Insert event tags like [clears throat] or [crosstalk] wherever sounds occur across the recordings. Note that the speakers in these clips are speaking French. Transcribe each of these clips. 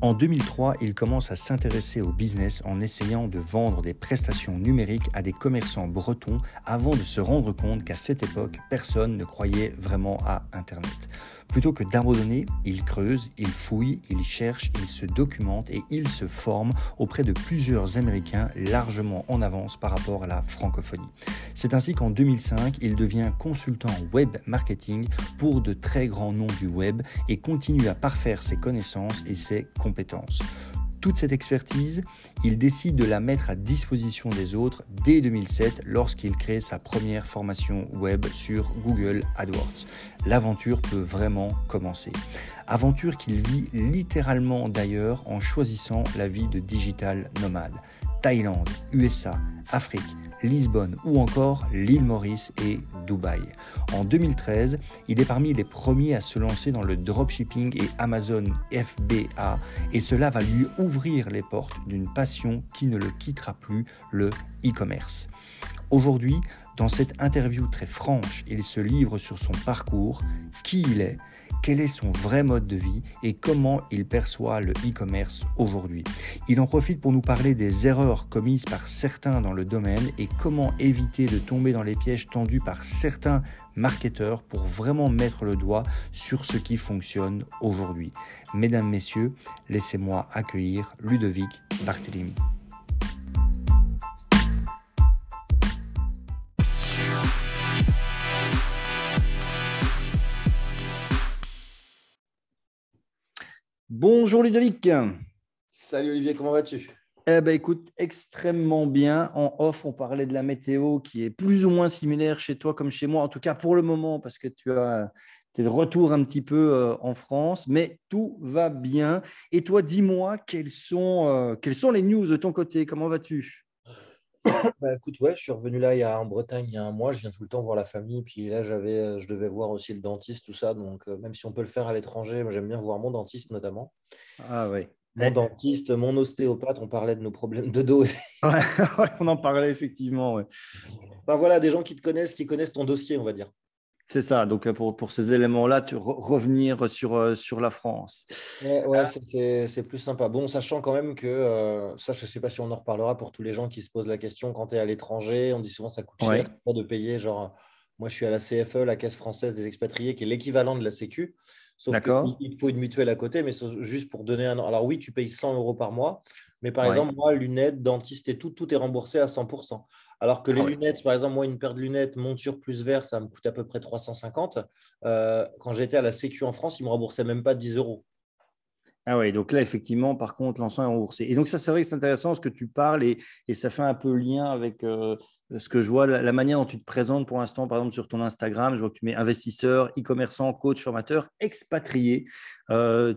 En 2003, il commence à s'intéresser au business en essayant de vendre des prestations numériques à des commerçants bretons avant de se rendre compte qu'à cette époque, personne ne croyait vraiment à Internet. Plutôt que d'abandonner, il creuse, il fouille, il cherche, il se documente et il se forme auprès de plusieurs Américains largement en avance par rapport à la francophonie. C'est ainsi qu'en 2005, il devient consultant web marketing pour de très grands noms du web et continue à parfaire ses connaissances et ses compétences. Toute cette expertise, il décide de la mettre à disposition des autres dès 2007 lorsqu'il crée sa première formation web sur Google AdWords. L'aventure peut vraiment commencer. Aventure qu'il vit littéralement d'ailleurs en choisissant la vie de digital nomade. Thaïlande, USA, Afrique, Lisbonne ou encore l'île Maurice et Dubaï. En 2013, il est parmi les premiers à se lancer dans le dropshipping et Amazon FBA et cela va lui ouvrir les portes d'une passion qui ne le quittera plus, le e-commerce. Aujourd'hui, dans cette interview très franche, il se livre sur son parcours, qui il est, quel est son vrai mode de vie et comment il perçoit le e-commerce aujourd'hui? Il en profite pour nous parler des erreurs commises par certains dans le domaine et comment éviter de tomber dans les pièges tendus par certains marketeurs pour vraiment mettre le doigt sur ce qui fonctionne aujourd'hui. Mesdames, Messieurs, laissez-moi accueillir Ludovic Barthélémy. Bonjour Ludovic. Salut Olivier, comment vas-tu? Eh ben écoute, extrêmement bien. En off, on parlait de la météo qui est plus ou moins similaire chez toi comme chez moi, en tout cas pour le moment, parce que tu as es de retour un petit peu euh, en France, mais tout va bien. Et toi, dis-moi quelles sont, euh, quelles sont les news de ton côté? Comment vas-tu? [coughs] bah, écoute, ouais, je suis revenu là il y a, en Bretagne il y a un mois. Je viens tout le temps voir la famille. Puis là, j'avais, euh, je devais voir aussi le dentiste, tout ça. Donc, euh, même si on peut le faire à l'étranger, moi, j'aime bien voir mon dentiste notamment. Ah oui. Mon dentiste, mon ostéopathe, on parlait de nos problèmes de dos. [laughs] on en parlait effectivement. Ouais. Bah, voilà, des gens qui te connaissent, qui connaissent ton dossier, on va dire. C'est ça, donc euh, pour, pour ces éléments-là, revenir sur, euh, sur la France. Ouais, ah. c'est plus sympa. Bon, sachant quand même que, euh, ça, je ne sais pas si on en reparlera pour tous les gens qui se posent la question, quand tu es à l'étranger, on dit souvent ça coûte cher de payer. Genre, moi, je suis à la CFE, la Caisse française des expatriés, qui est l'équivalent de la Sécu. Sauf qu'il faut une mutuelle à côté, mais juste pour donner un. Alors oui, tu payes 100 euros par mois, mais par exemple, moi, lunettes, dentiste et tout, tout est remboursé à 100%. Alors que les ah lunettes, par exemple, moi, une paire de lunettes, monture plus verre, ça me coûte à peu près 350. Euh, quand j'étais à la Sécu en France, ils ne me remboursaient même pas 10 euros. Ah oui, donc là, effectivement, par contre, l'ensemble est remboursé. Et donc, ça, c'est vrai que c'est intéressant ce que tu parles et, ça fait un peu lien avec euh, ce que je vois, la, manière dont tu te présentes pour l'instant, par exemple, sur ton Instagram. Je vois que tu mets investisseur, e-commerçant, coach, formateur, expatrié. Euh,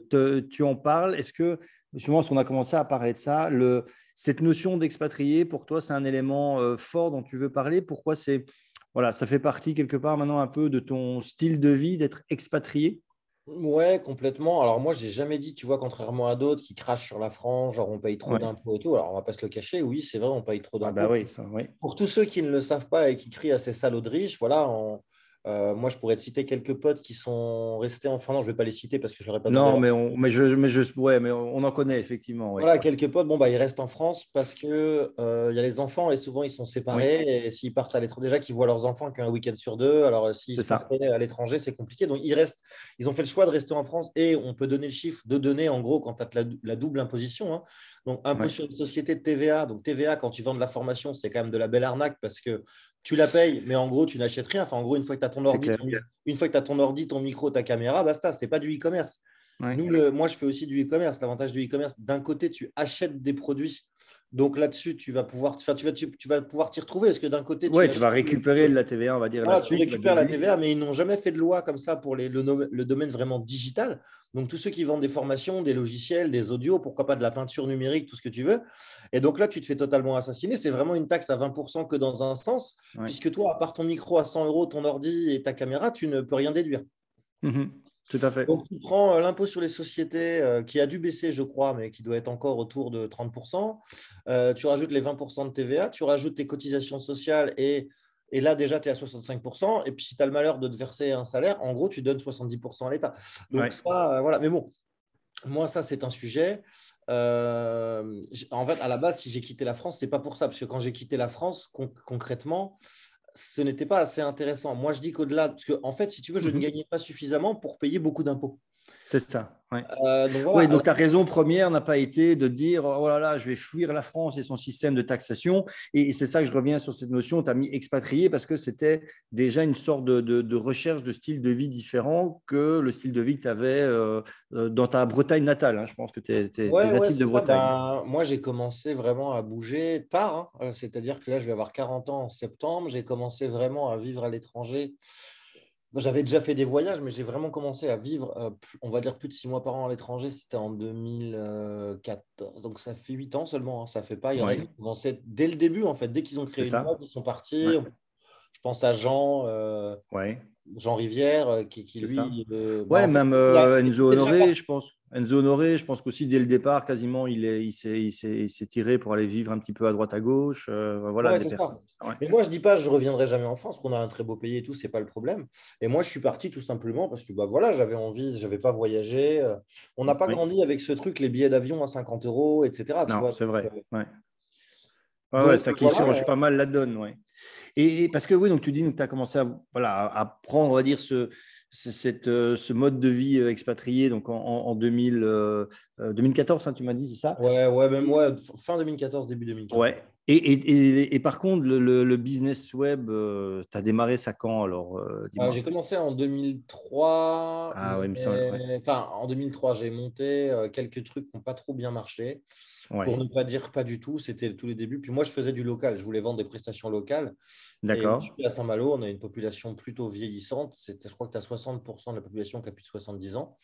tu en parles. Est-ce que, justement, parce qu'on a commencé à parler de ça, le, cette notion d'expatrié, pour toi, c'est un élément euh, fort dont tu veux parler? Pourquoi c'est voilà, ça fait partie quelque part maintenant un peu de ton style de vie d'être expatrié? Ouais, complètement. Alors moi, j'ai jamais dit, tu vois, contrairement à d'autres qui crachent sur la France, genre on paye trop d'impôts et tout. Alors on va pas se le cacher, oui, c'est vrai, on paye trop ah bah d'impôts. Oui, Pour tous ceux qui ne le savent pas et qui crient à ces salauds de riches, voilà, on, euh, moi, je pourrais te citer quelques potes qui sont restés en France. Non, je ne vais pas les citer parce que je l'aurais pas Non, mais, on, mais, je, mais, je, ouais, mais on en connaît effectivement. Voilà, quelques potes, bon, bah, ils restent en France parce qu'il euh, il y a les enfants et souvent ils sont séparés. Et s'ils partent à l'étranger, déjà qu'ils voient leurs enfants qu'un week-end sur deux. Alors, s'ils sont à l'étranger, c'est compliqué. Donc, ils, restent, ils ont fait le choix de rester en France et on peut donner le chiffre de données en gros quand tu as la, double imposition. Hein. Donc, un peu sur une société de TVA. Donc, TVA, quand tu vends de la formation, c'est quand même de la belle arnaque parce que tu la payes, mais en gros, tu n'achètes rien. Enfin, en gros, une fois que tu as ton ordi, ton, une fois que as ton ordi, ton micro, ta caméra, basta, c'est pas du e-commerce. Nous, moi, je fais aussi du e-commerce. L'avantage du e-commerce, d'un côté, tu achètes des produits donc là-dessus, tu vas pouvoir, tu vas, tu, vas pouvoir t'y retrouver. Parce que d'un côté, tu, tu vas récupérer de la TVA, on va dire. tu récupères la TVA, mais ils n'ont jamais fait de loi comme ça pour les, le, le, domaine vraiment digital. Donc tous ceux qui vendent des formations, des logiciels, des audios, pourquoi pas de la peinture numérique, tout ce que tu veux. Et donc là, tu te fais totalement assassiner. C'est vraiment une taxe à 20% que dans un sens, puisque toi, à part ton micro à 100 euros, ton ordi et ta caméra, tu ne peux rien déduire. Mmh tout à fait. Donc, tu prends euh, l'impôt sur les sociétés euh, qui a dû baisser, je crois, mais qui doit être encore autour de 30%. Euh, tu rajoutes les 20% de TVA, tu rajoutes tes cotisations sociales et, et là, déjà, tu es à 65%. Et puis, si tu as le malheur de te verser un salaire, en gros, tu donnes 70% à l'État. Donc, ça, voilà. Mais bon, moi, ça, c'est un sujet. En fait, à la base, si j'ai quitté la France, c'est pas pour ça, parce que quand j'ai quitté la France, concrètement, ce n'était pas assez intéressant. Moi, je dis qu'au-delà, parce que, en fait, si tu veux, je ne mhm. gagnais pas suffisamment pour payer beaucoup d'impôts. C'est ça. Euh, donc, oui, donc ta raison première n'a pas été de dire oh là là, je vais fuir la France et son système de taxation. Et, c'est ça que je reviens sur cette notion. Tu as mis expatrié parce que c'était déjà une sorte de, recherche de style de vie différent que le style de vie que tu avais euh, euh, dans ta Bretagne natale. Hein. Je pense que tu es, natif de Bretagne. Ben, moi, j'ai commencé vraiment à bouger tard. Hein. C'est-à-dire que là, je vais avoir 40 ans en septembre. J'ai commencé vraiment à vivre à l'étranger j'avais déjà fait des voyages, mais j'ai vraiment commencé à vivre, euh, on va dire, plus de six mois par an à l'étranger. C'était en 2014. Donc, ça fait huit ans seulement. Hein. Ça fait pas. Il y en a qui commencé dès le début, en fait. Dès qu'ils ont créé une boîte, ils sont partis. Je pense à Jean. Euh, Jean Rivière, euh, qui, lui. ouais, même Enzo Honoré, je pense. Enzo Honoré, je pense qu'aussi dès le départ, quasiment, il, est, il, s'est, il, tiré pour aller vivre un petit peu à droite à gauche. Euh, voilà, des personnes. Mais moi, je ne dis pas je reviendrai jamais en France, qu'on a un très beau pays et tout, ce n'est pas le problème. Et moi, je suis parti tout simplement parce que bah, voilà, j'avais envie, je n'avais pas voyagé. Euh. On n'a pas grandi avec ce truc, les billets d'avion à 50 euros, etc. non, c'est vrai. Euh. Ouais. ça qui change pas mal la donne. Ouais. Et, parce que oui, donc tu dis que tu as commencé à, voilà, à prendre, on va dire, ce, cette, euh, ce mode de vie euh, expatrié donc en, en 2000, 2014, euh, hein, tu m'as dit, c'est ça? Ouais, ouais, même moi, fin 2014, début 2015. Ouais. Et, et, et, par contre, le, le, business web, tu as démarré ça quand alors J'ai commencé en 2003. Ah ouais, Enfin, en 2003, j'ai monté quelques trucs qui n'ont pas trop bien marché. Pour ne pas dire pas du tout, c'était tous les débuts. Puis moi, je faisais du local. Je voulais vendre des prestations locales. D'accord. À Saint-Malo, on a une population plutôt vieillissante. Je crois que tu as 60% de la population qui a plus de 70 ans.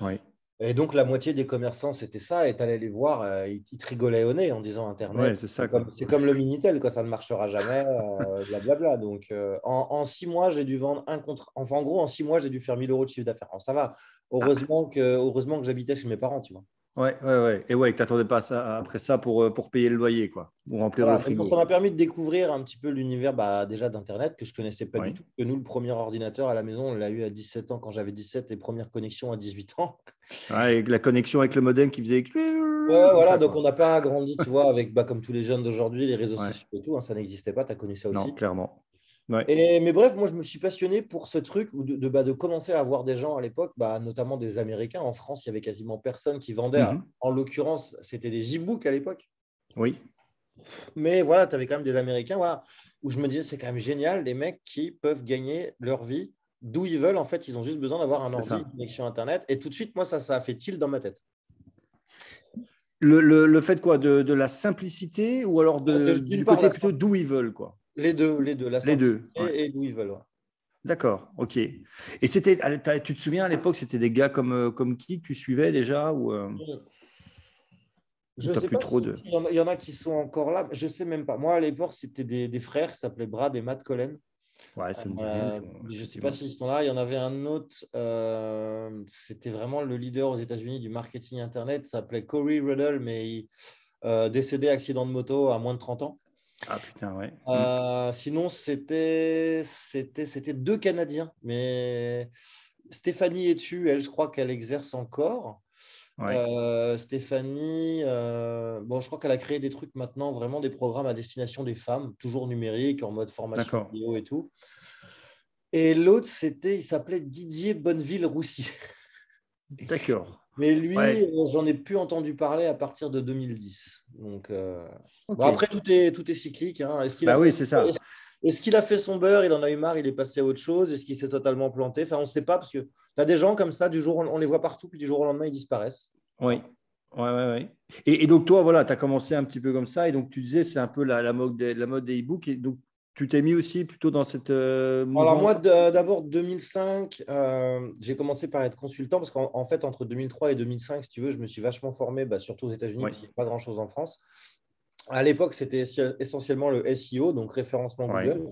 Oui. Et donc, la moitié des commerçants, c'était ça. Et tu allais les voir, euh, ils, te rigolaient au nez en disant Internet. c'est ça. C'est comme, le Minitel, quoi, ça ne marchera jamais, euh, blablabla. Donc, euh, en, six mois, j'ai dû vendre un contre. Enfin, en gros, en six mois, j'ai dû faire 1000 euros de chiffre d'affaires. Ça va. Heureusement que, heureusement que j'habitais chez mes parents, tu vois. Ouais, ouais, ouais. Et ouais, que tu n'attendais pas ça, après ça pour, euh, pour payer le loyer, quoi, pour remplir le frigo. ça m'a permis de découvrir un petit peu l'univers bah, déjà d'Internet que je ne connaissais pas du tout. Que nous, le premier ordinateur à la maison, on l'a eu à 17 ans quand j'avais 17 et première connexion à 18 ans. Ouais, et la connexion avec le modem qui faisait. Ouais, voilà, donc on n'a pas grandi, tu vois, avec, bah, comme tous les jeunes d'aujourd'hui, les réseaux sociaux et tout, hein, ça n'existait pas, tu as connu ça aussi. Non, clairement. Et, mais bref, moi, je me suis passionné pour ce truc de, de, bah, de commencer à voir des gens à l'époque, bah, notamment des Américains. En France, il y avait quasiment personne qui vendait. Mhm. En l'occurrence, c'était des e-books à l'époque. Oui. Mais voilà, tu avais quand même des Américains voilà, où je me disais, c'est quand même génial, des mecs qui peuvent gagner leur vie d'où ils veulent. En fait, ils ont juste besoin d'avoir un ordi, une connexion Internet. Et tout de suite, moi, ça, ça a fait tilt dans ma tête. Le, le, le fait quoi de, de, la simplicité ou alors de, du côté plutôt d'où ils veulent quoi? Les deux, les deux. La les deux. Et, ils veulent. D'accord, ok. Et c'était, tu te souviens à l'époque, c'était des gars comme, euh, comme qui que tu suivais déjà ou euh, Je sais plus pas trop de. Il y, en a, qui sont encore là. Je sais même pas. Moi à l'époque, c'était des, frères qui s'appelaient Brad et Matt Cullen. Ouais, ça me euh, je ne sais pas s'ils sont là. Il y en avait un autre. c'était vraiment le leader aux États-Unis du marketing internet. s'appelait Corey Ruddle, mais il, décédé accident de moto à moins de 30 ans. Ah putain, ouais. Euh, sinon, c'était, c'était, c'était deux Canadiens. Mais Stéphanie Etu, elle, je crois qu'elle exerce encore. Euh, Stéphanie, euh, bon, je crois qu'elle a créé des trucs maintenant, vraiment des programmes à destination des femmes, toujours numériques, en mode formation vidéo et tout. Et l'autre, c'était, il s'appelait Didier Bonneville-Roussier. D'accord. Mais lui, euh, j'en ai plus entendu parler à partir de 2010. Donc, euh, après, tout est, tout est cyclique. Hein. Est-ce qu'il bah a, oui, fait... ça. Est qu'il a fait son beurre? Il en a eu marre, il est passé à autre chose? Est-ce qu'il s'est totalement planté? Enfin, on ne sait pas parce que tu as des gens comme ça, du jour, on les voit partout, puis du jour au lendemain, ils disparaissent. Oui. Ouais, ouais, ouais. Et, donc, toi, voilà, tu as commencé un petit peu comme ça. Et donc, tu disais, c'est un peu la, la, mode des, la mode des e-books. Et donc, tu t'es mis aussi plutôt dans cette euh, Alors moi, d'abord 2005, euh, j'ai commencé par être consultant parce qu'en fait, entre 2003 et 2005, si tu veux, je me suis vachement formé, bah, surtout aux États-Unis, parce qu'il n'y a pas grand-chose en France. À l'époque, c'était essentiellement le SEO, donc référencement Google.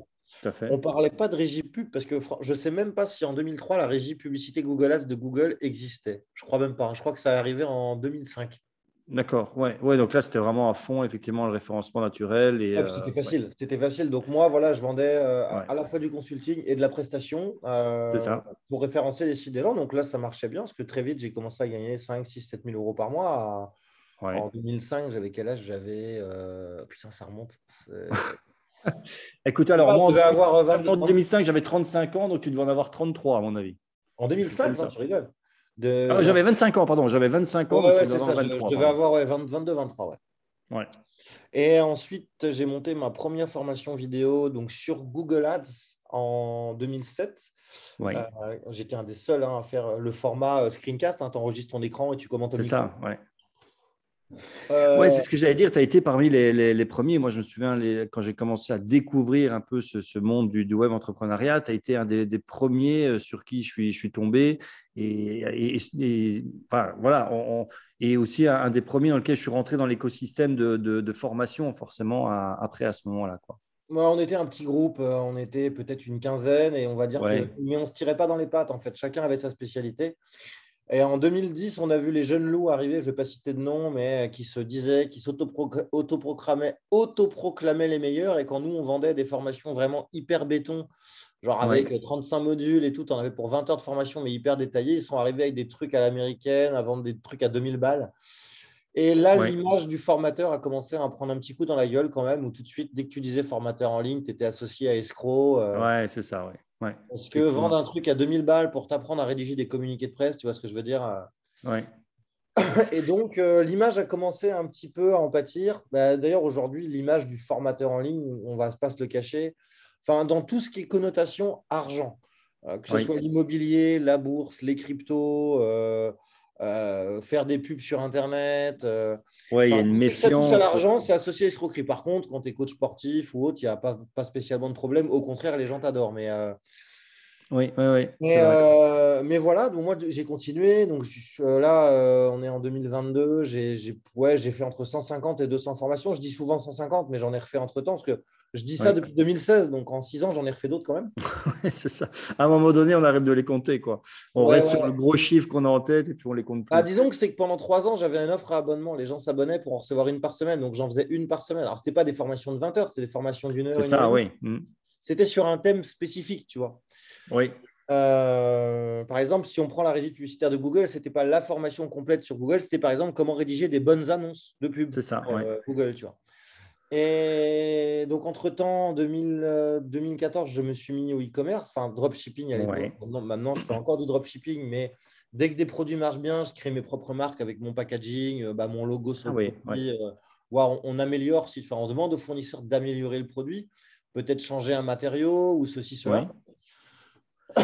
On ne parlait pas de régie pub parce que je ne sais même pas si en 2003, la régie publicité Google Ads de Google existait. Je crois même pas. Hein. Je crois que ça est arrivé en 2005. D'accord, ouais. ouais, donc là c'était vraiment à fond, effectivement, le référencement naturel. Et, c'était euh, facile, c'était facile. Donc moi, voilà, je vendais euh, à la fois du consulting et de la prestation euh, pour référencer les sites des gens. Donc là, ça marchait bien parce que très vite, j'ai commencé à gagner 5, 6, 7 000 euros par mois. En 2005, j'avais quel âge? J'avais. Putain, ça remonte. [laughs] Écoute, alors, moi, en 2005, j'avais 35 ans, donc tu devais en avoir 33, à mon avis. En 2005, tu rigoles. Ah, j'avais 25 ans, pardon, j'avais 25 ans. Ouais, ça, je, devais avoir 22, 23, ouais. ouais. Et ensuite, j'ai monté ma première formation vidéo donc, sur Google Ads en 2007. Ouais. Euh, j'étais un des seuls hein, à faire le format euh, screencast. Hein, tu enregistres ton écran et tu commentes au C'est ça, ouais. Euh, ouais, c'est ce que j'allais dire. Tu as été parmi les, premiers. Moi, je me souviens, quand j'ai commencé à découvrir un peu ce, monde du, web entrepreneuriat, tu as été un des, premiers euh, sur qui je suis, je suis tombé. Et, enfin, voilà, et aussi un, des premiers dans lequel je suis rentré dans l'écosystème de, formation, forcément, après à ce moment-là. Quoi. on était un petit groupe, euh, on était peut-être une quinzaine, et on va dire mais on ne se tirait pas dans les pattes, en fait. Chacun avait sa spécialité. Et en 2010, on a vu les jeunes loups arriver, je ne vais pas citer de nom, mais qui se disaient, qui s'autoproclamaient les meilleurs. Et quand nous, on vendait des formations vraiment hyper béton, genre avec 35 modules et tout, on avait pour 20 heures de formation, mais hyper détaillées, ils sont arrivés avec des trucs à l'américaine, à vendre des trucs à 2000 balles. Et là, l'image du formateur a commencé à en prendre un petit coup dans la gueule quand même, où tout de suite, dès que tu disais formateur en ligne, tu étais associé à escroc. Euh, ouais, c'est ça, ouais. Parce que vendre un truc à 2000 balles pour t'apprendre à rédiger des communiqués de presse, tu vois ce que je veux dire euh. ouais. [coughs] Et donc, euh, l'image a commencé un petit peu à en pâtir. Bah, d'ailleurs, aujourd'hui, l'image du formateur en ligne, on va pas se le cacher, enfin, dans tout ce qui est connotation argent, euh, que ce soit l'immobilier, la bourse, les cryptos, faire des pubs sur Internet. oui, il y a une méfiance. Ça l'argent, c'est associé à l'escroquerie. Par contre, quand tu es coach sportif ou autre, il n'y a pas, pas, spécialement de problème. Au contraire, les gens t'adorent. Mais, oui, oui, oui. Mais, voilà, donc moi, j'ai continué. Donc là, on est en 2022. J'ai ouais, fait entre 150 et 200 formations. Je dis souvent 150, mais j'en ai refait entre-temps parce que je dis ça depuis 2016, donc en six ans, j'en ai refait d'autres quand même. [laughs] c'est ça. À un moment donné, on arrête de les compter. Quoi. On reste sur le gros chiffre qu'on a en tête et puis on les compte plus. Ah, disons que c'est que pendant trois ans, j'avais une offre à abonnement. Les gens s'abonnaient pour en recevoir une par semaine. Donc j'en faisais une par semaine. Alors, ce n'était pas des formations de 20 heures, c'était des formations d'une heure. C'est ça, oui. Mm. C'était sur un thème spécifique, tu vois. Oui. Euh, par exemple, si on prend la régie publicitaire de Google, ce n'était pas la formation complète sur Google, c'était par exemple comment rédiger des bonnes annonces de pub. C'est ça, euh, Google, tu vois. Et donc, entre-temps, 2014, euh, je me suis mis au e-commerce, enfin, dropshipping à l'époque. Maintenant, je fais encore du dropshipping, mais dès que des produits marchent bien, je crée mes propres marques avec mon packaging, euh, bah, mon logo sur ah le produit. Euh, on, améliore, si, enfin, on demande aux fournisseurs d'améliorer le produit, peut-être changer un matériau ou ceci, cela. [coughs]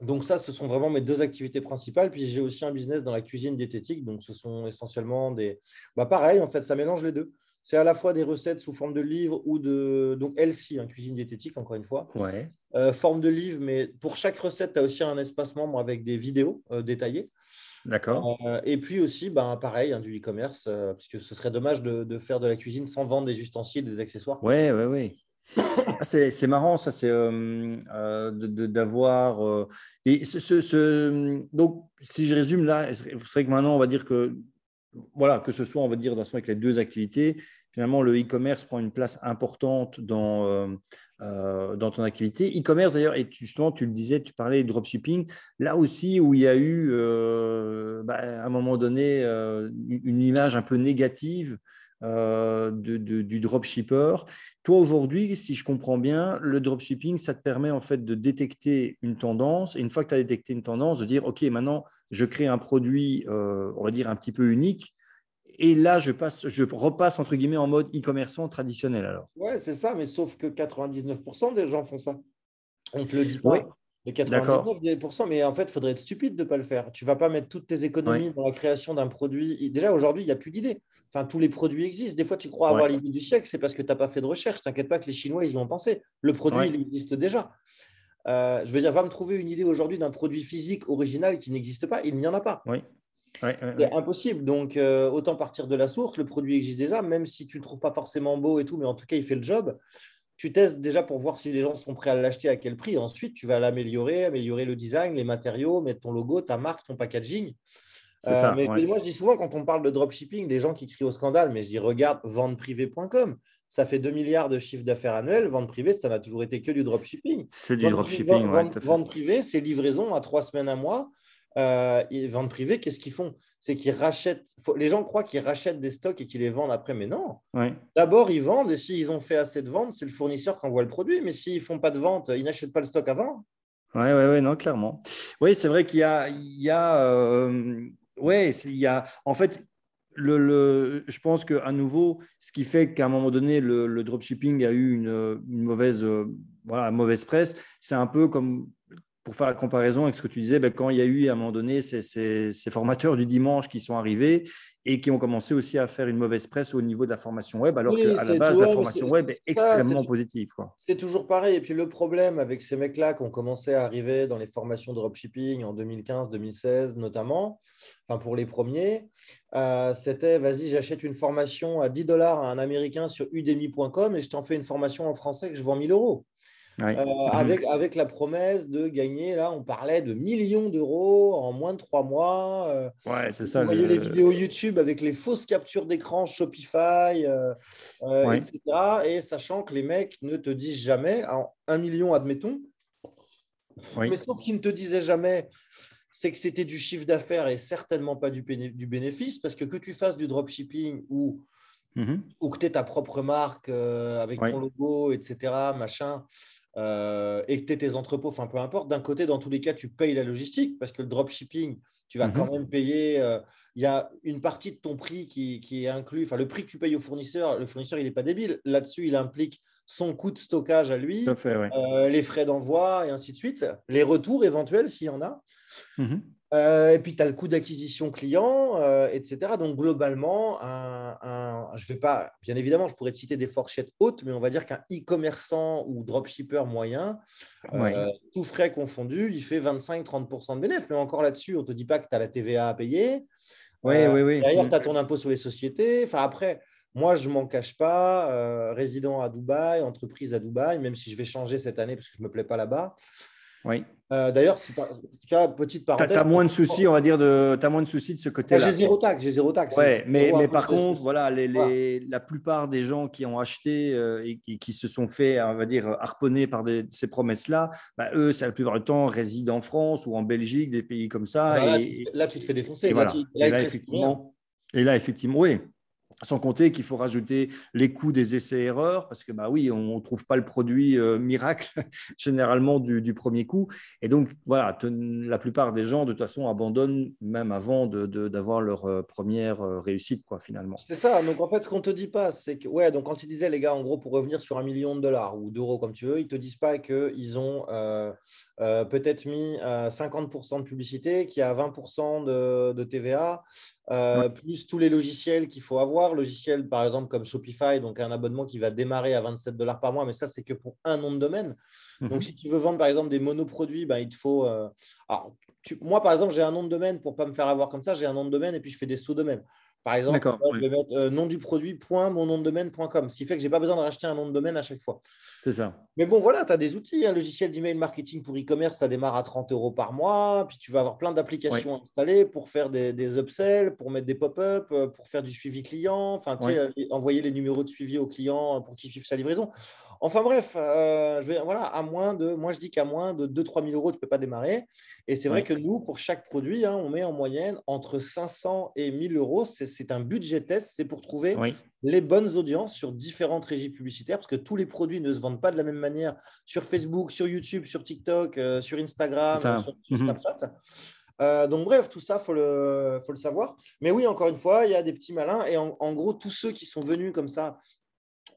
donc, ça, ce sont vraiment mes deux activités principales. Puis, j'ai aussi un business dans la cuisine diététique. Donc, ce sont essentiellement des. Bah, pareil, en fait, ça mélange les deux. C'est à la fois des recettes sous forme de livre ou de donc LC, hein, cuisine diététique, encore une fois. Ouais. Euh, forme de livre, mais pour chaque recette, tu as aussi un espace membre avec des vidéos euh, détaillées. D'accord. Euh, et puis aussi, ben, pareil, hein, du e-commerce, puisque ce serait dommage de, faire de la cuisine sans vendre des ustensiles, des accessoires. Oui, oui, oui. [coughs] Ah, c'est marrant, ça, c'est d'avoir. et ce, donc, si je résume là, c'est vrai que maintenant, on va dire que voilà, que ce soit, on va dire, avec les deux activités, finalement, le e-commerce prend une place importante dans, euh, euh, dans ton activité. E-commerce, d'ailleurs, et justement, tu le disais, tu parlais de dropshipping, là aussi où il y a eu, euh, bah, à un moment donné, une image un peu négative du dropshipper. Toi, aujourd'hui, si je comprends bien, le dropshipping, ça te permet en fait de détecter une tendance, et une fois que tu as détecté une tendance, de dire, OK, maintenant, je crée un produit, on va dire, un petit peu unique, et là, je, passe, je repasse entre guillemets en mode e-commerçant traditionnel alors. Ouais, c'est ça, mais sauf que 99% des gens font ça. On te le dit pas. Oui. Les 99%, mais en fait, il faudrait être stupide de ne pas le faire. Tu ne vas pas mettre toutes tes économies dans la création d'un produit. Déjà, aujourd'hui, il n'y a plus d'idées. Enfin, tous les produits existent. Des fois, tu crois avoir l'idée du siècle, c'est parce que tu n'as pas fait de recherche. T'inquiète pas que les Chinois, ils y ont pensé. Le produit, il existe déjà. Euh, je veux dire, va me trouver une idée aujourd'hui d'un produit physique original qui n'existe pas. Il n'y en a pas. Oui c'est impossible. Donc, euh, autant partir de la source. Le produit existe déjà, même si tu ne le trouves pas forcément beau et tout, mais en tout cas, il fait le job. Tu testes déjà pour voir si les gens sont prêts à l'acheter, à quel prix. Ensuite, tu vas l'améliorer, améliorer le design, les matériaux, mettre ton logo, ta marque, ton packaging. mais, moi, je dis souvent, quand on parle de dropshipping, des gens qui crient au scandale, mais je dis regarde venteprivé.com ça fait 2 milliards de chiffre d'affaires annuel. Vente privée, ça n'a toujours été que du dropshipping. C'est du dropshipping. Vente, vente, privée, c'est livraison à trois semaines, à mois. Euh, vente privée, qu'est-ce qu'ils font? C'est qu'ils rachètent. les gens croient qu'ils rachètent des stocks et qu'ils les vendent après, mais non. D'abord, ils vendent et s'ils ont fait assez de ventes, c'est le fournisseur qui envoie le produit. Mais s'ils ne font pas de vente, ils n'achètent pas le stock avant. Oui, oui, oui, non, clairement. Oui, c'est vrai qu'il y a. Il y a euh, ouais, il y a. En fait, je pense qu'à nouveau, ce qui fait qu'à un moment donné, le, dropshipping a eu une, mauvaise, euh, voilà, mauvaise presse, c'est un peu comme pour faire la comparaison avec ce que tu disais, ben, quand il y a eu à un moment donné ces, formateurs du dimanche qui sont arrivés et qui ont commencé aussi à faire une mauvaise presse au niveau de la formation web, alors qu'à la base, la formation web est, extrêmement positive. C'est toujours pareil. Et puis le problème avec ces mecs-là qui ont commencé à arriver dans les formations dropshipping en 2015-2016 notamment, enfin pour les premiers, euh, c'était vas-y, j'achète une formation à 10 dollars à un Américain sur udemy.com et je t'en fais une formation en français que je vends 1000 euros. Euh, [laughs] avec, avec la promesse de gagner, là, on parlait de millions d'euros en moins de trois mois. Euh, ouais, c'est ça. Vous voyez les vidéos YouTube avec les fausses captures d'écran Shopify, euh, etc. Et sachant que les mecs ne te disent jamais, en un million, admettons, mais sauf qu'ils ne te disaient jamais, c'est que c'était du chiffre d'affaires et certainement pas du, du bénéfice, parce que que tu fasses du dropshipping ou mhm. ou que tu aies ta propre marque avec ton logo, etc., machin, euh, et que tu aies tes entrepôts, enfin peu importe, d'un côté, dans tous les cas, tu payes la logistique parce que le dropshipping, tu vas quand mhm. même payer. Euh, il y a une partie de ton prix qui, qui est inclus, enfin le prix que tu payes au fournisseur, le fournisseur, il n'est pas débile. Là-dessus, il implique son coût de stockage à lui, euh, les frais d'envoi et ainsi de suite, les retours éventuels s'il y en a. Mhm. Euh, et puis, tu as le coût d'acquisition client, euh, etc. Donc, globalement, un, je vais pas, bien évidemment, je pourrais te citer des fourchettes hautes, mais on va dire qu'un e-commerçant ou dropshipper moyen, euh, tout frais confondu, il fait 25-30% de bénéfice. Mais encore là-dessus, on ne te dit pas que tu as la TVA à payer. Oui, oui, oui. D'ailleurs, tu as ton impôt sur les sociétés. Enfin, après, moi, je ne m'en cache pas, résident à Dubaï, entreprise à Dubaï, même si je vais changer cette année parce que je ne me plais pas là-bas. Oui. Euh, d'ailleurs, c'est pas, petite parenthèse. Tu as, moins de soucis, on va dire, de, as moins de soucis de ce côté-là. J'ai zéro taxe, j'ai zéro taxe. Ouais, mais, mais par contre, voilà, les, la plupart des gens qui ont acheté euh, et, qui se sont fait, on va dire, harponner par ces promesses-là, bah, eux, c'est la plupart du temps résident en France ou en Belgique, des pays comme ça. Bah, et, là, tu, te fais défoncer. là, effectivement, et là, effectivement, oui. Sans compter qu'il faut rajouter les coûts des essais-erreurs, parce que bah oui, on ne trouve pas le produit euh, miracle [laughs] généralement du, premier coup. Et donc, voilà, la plupart des gens, de toute façon, abandonnent même avant d'avoir leur euh, première euh, réussite, quoi, finalement. C'est ça. Donc, en fait, ce qu'on ne te dit pas, c'est que, ouais, donc quand ils disaient, les gars, en gros, pour revenir sur un million de dollars ou d'euros, comme tu veux, ils ne te disent pas qu'ils ont peut-être mis 50% de publicité, qu'il y a 20% de, de TVA, euh, plus tous les logiciels qu'il faut avoir. Logiciel, par exemple, comme Shopify, donc un abonnement qui va démarrer à 27 dollars par mois, mais ça, c'est que pour un nom de domaine. Donc, mhm. si tu veux vendre, par exemple, des monoproduits, ben, il te faut. Euh, moi, par exemple, j'ai un nom de domaine pour ne pas me faire avoir comme ça, j'ai un nom de domaine et puis je fais des sous-domaines. Par exemple, je vais mettre euh, nom du produit, point, mon nom de ce qui fait que je n'ai pas besoin de racheter un nom de domaine à chaque fois. C'est ça. Mais bon, voilà, tu as des outils. Un logiciel d'email marketing pour e-commerce, ça démarre à 30 euros par mois. Puis tu vas avoir plein d'applications installées pour faire des, des upsells, pour mettre des pop-up, euh, pour faire du suivi client, enfin, tu sais, euh, envoyer les numéros de suivi au client pour qu'il suive sa livraison. Enfin bref, je vais, voilà, à moins de, moi je dis qu'à moins de 2-3 000 euros, tu ne peux pas démarrer. Et c'est vrai que nous, pour chaque produit, hein, on met en moyenne entre 500 et 1000 euros. C'est un budget test, c'est pour trouver les bonnes audiences sur différentes régies publicitaires, parce que tous les produits ne se vendent pas de la même manière sur Facebook, sur YouTube, sur TikTok, euh, sur Instagram, sur, mhm. Snapchat. Euh, donc bref, tout ça, il faut le, faut le savoir. Mais oui, encore une fois, il y a des petits malins. Et en, en gros, tous ceux qui sont venus comme ça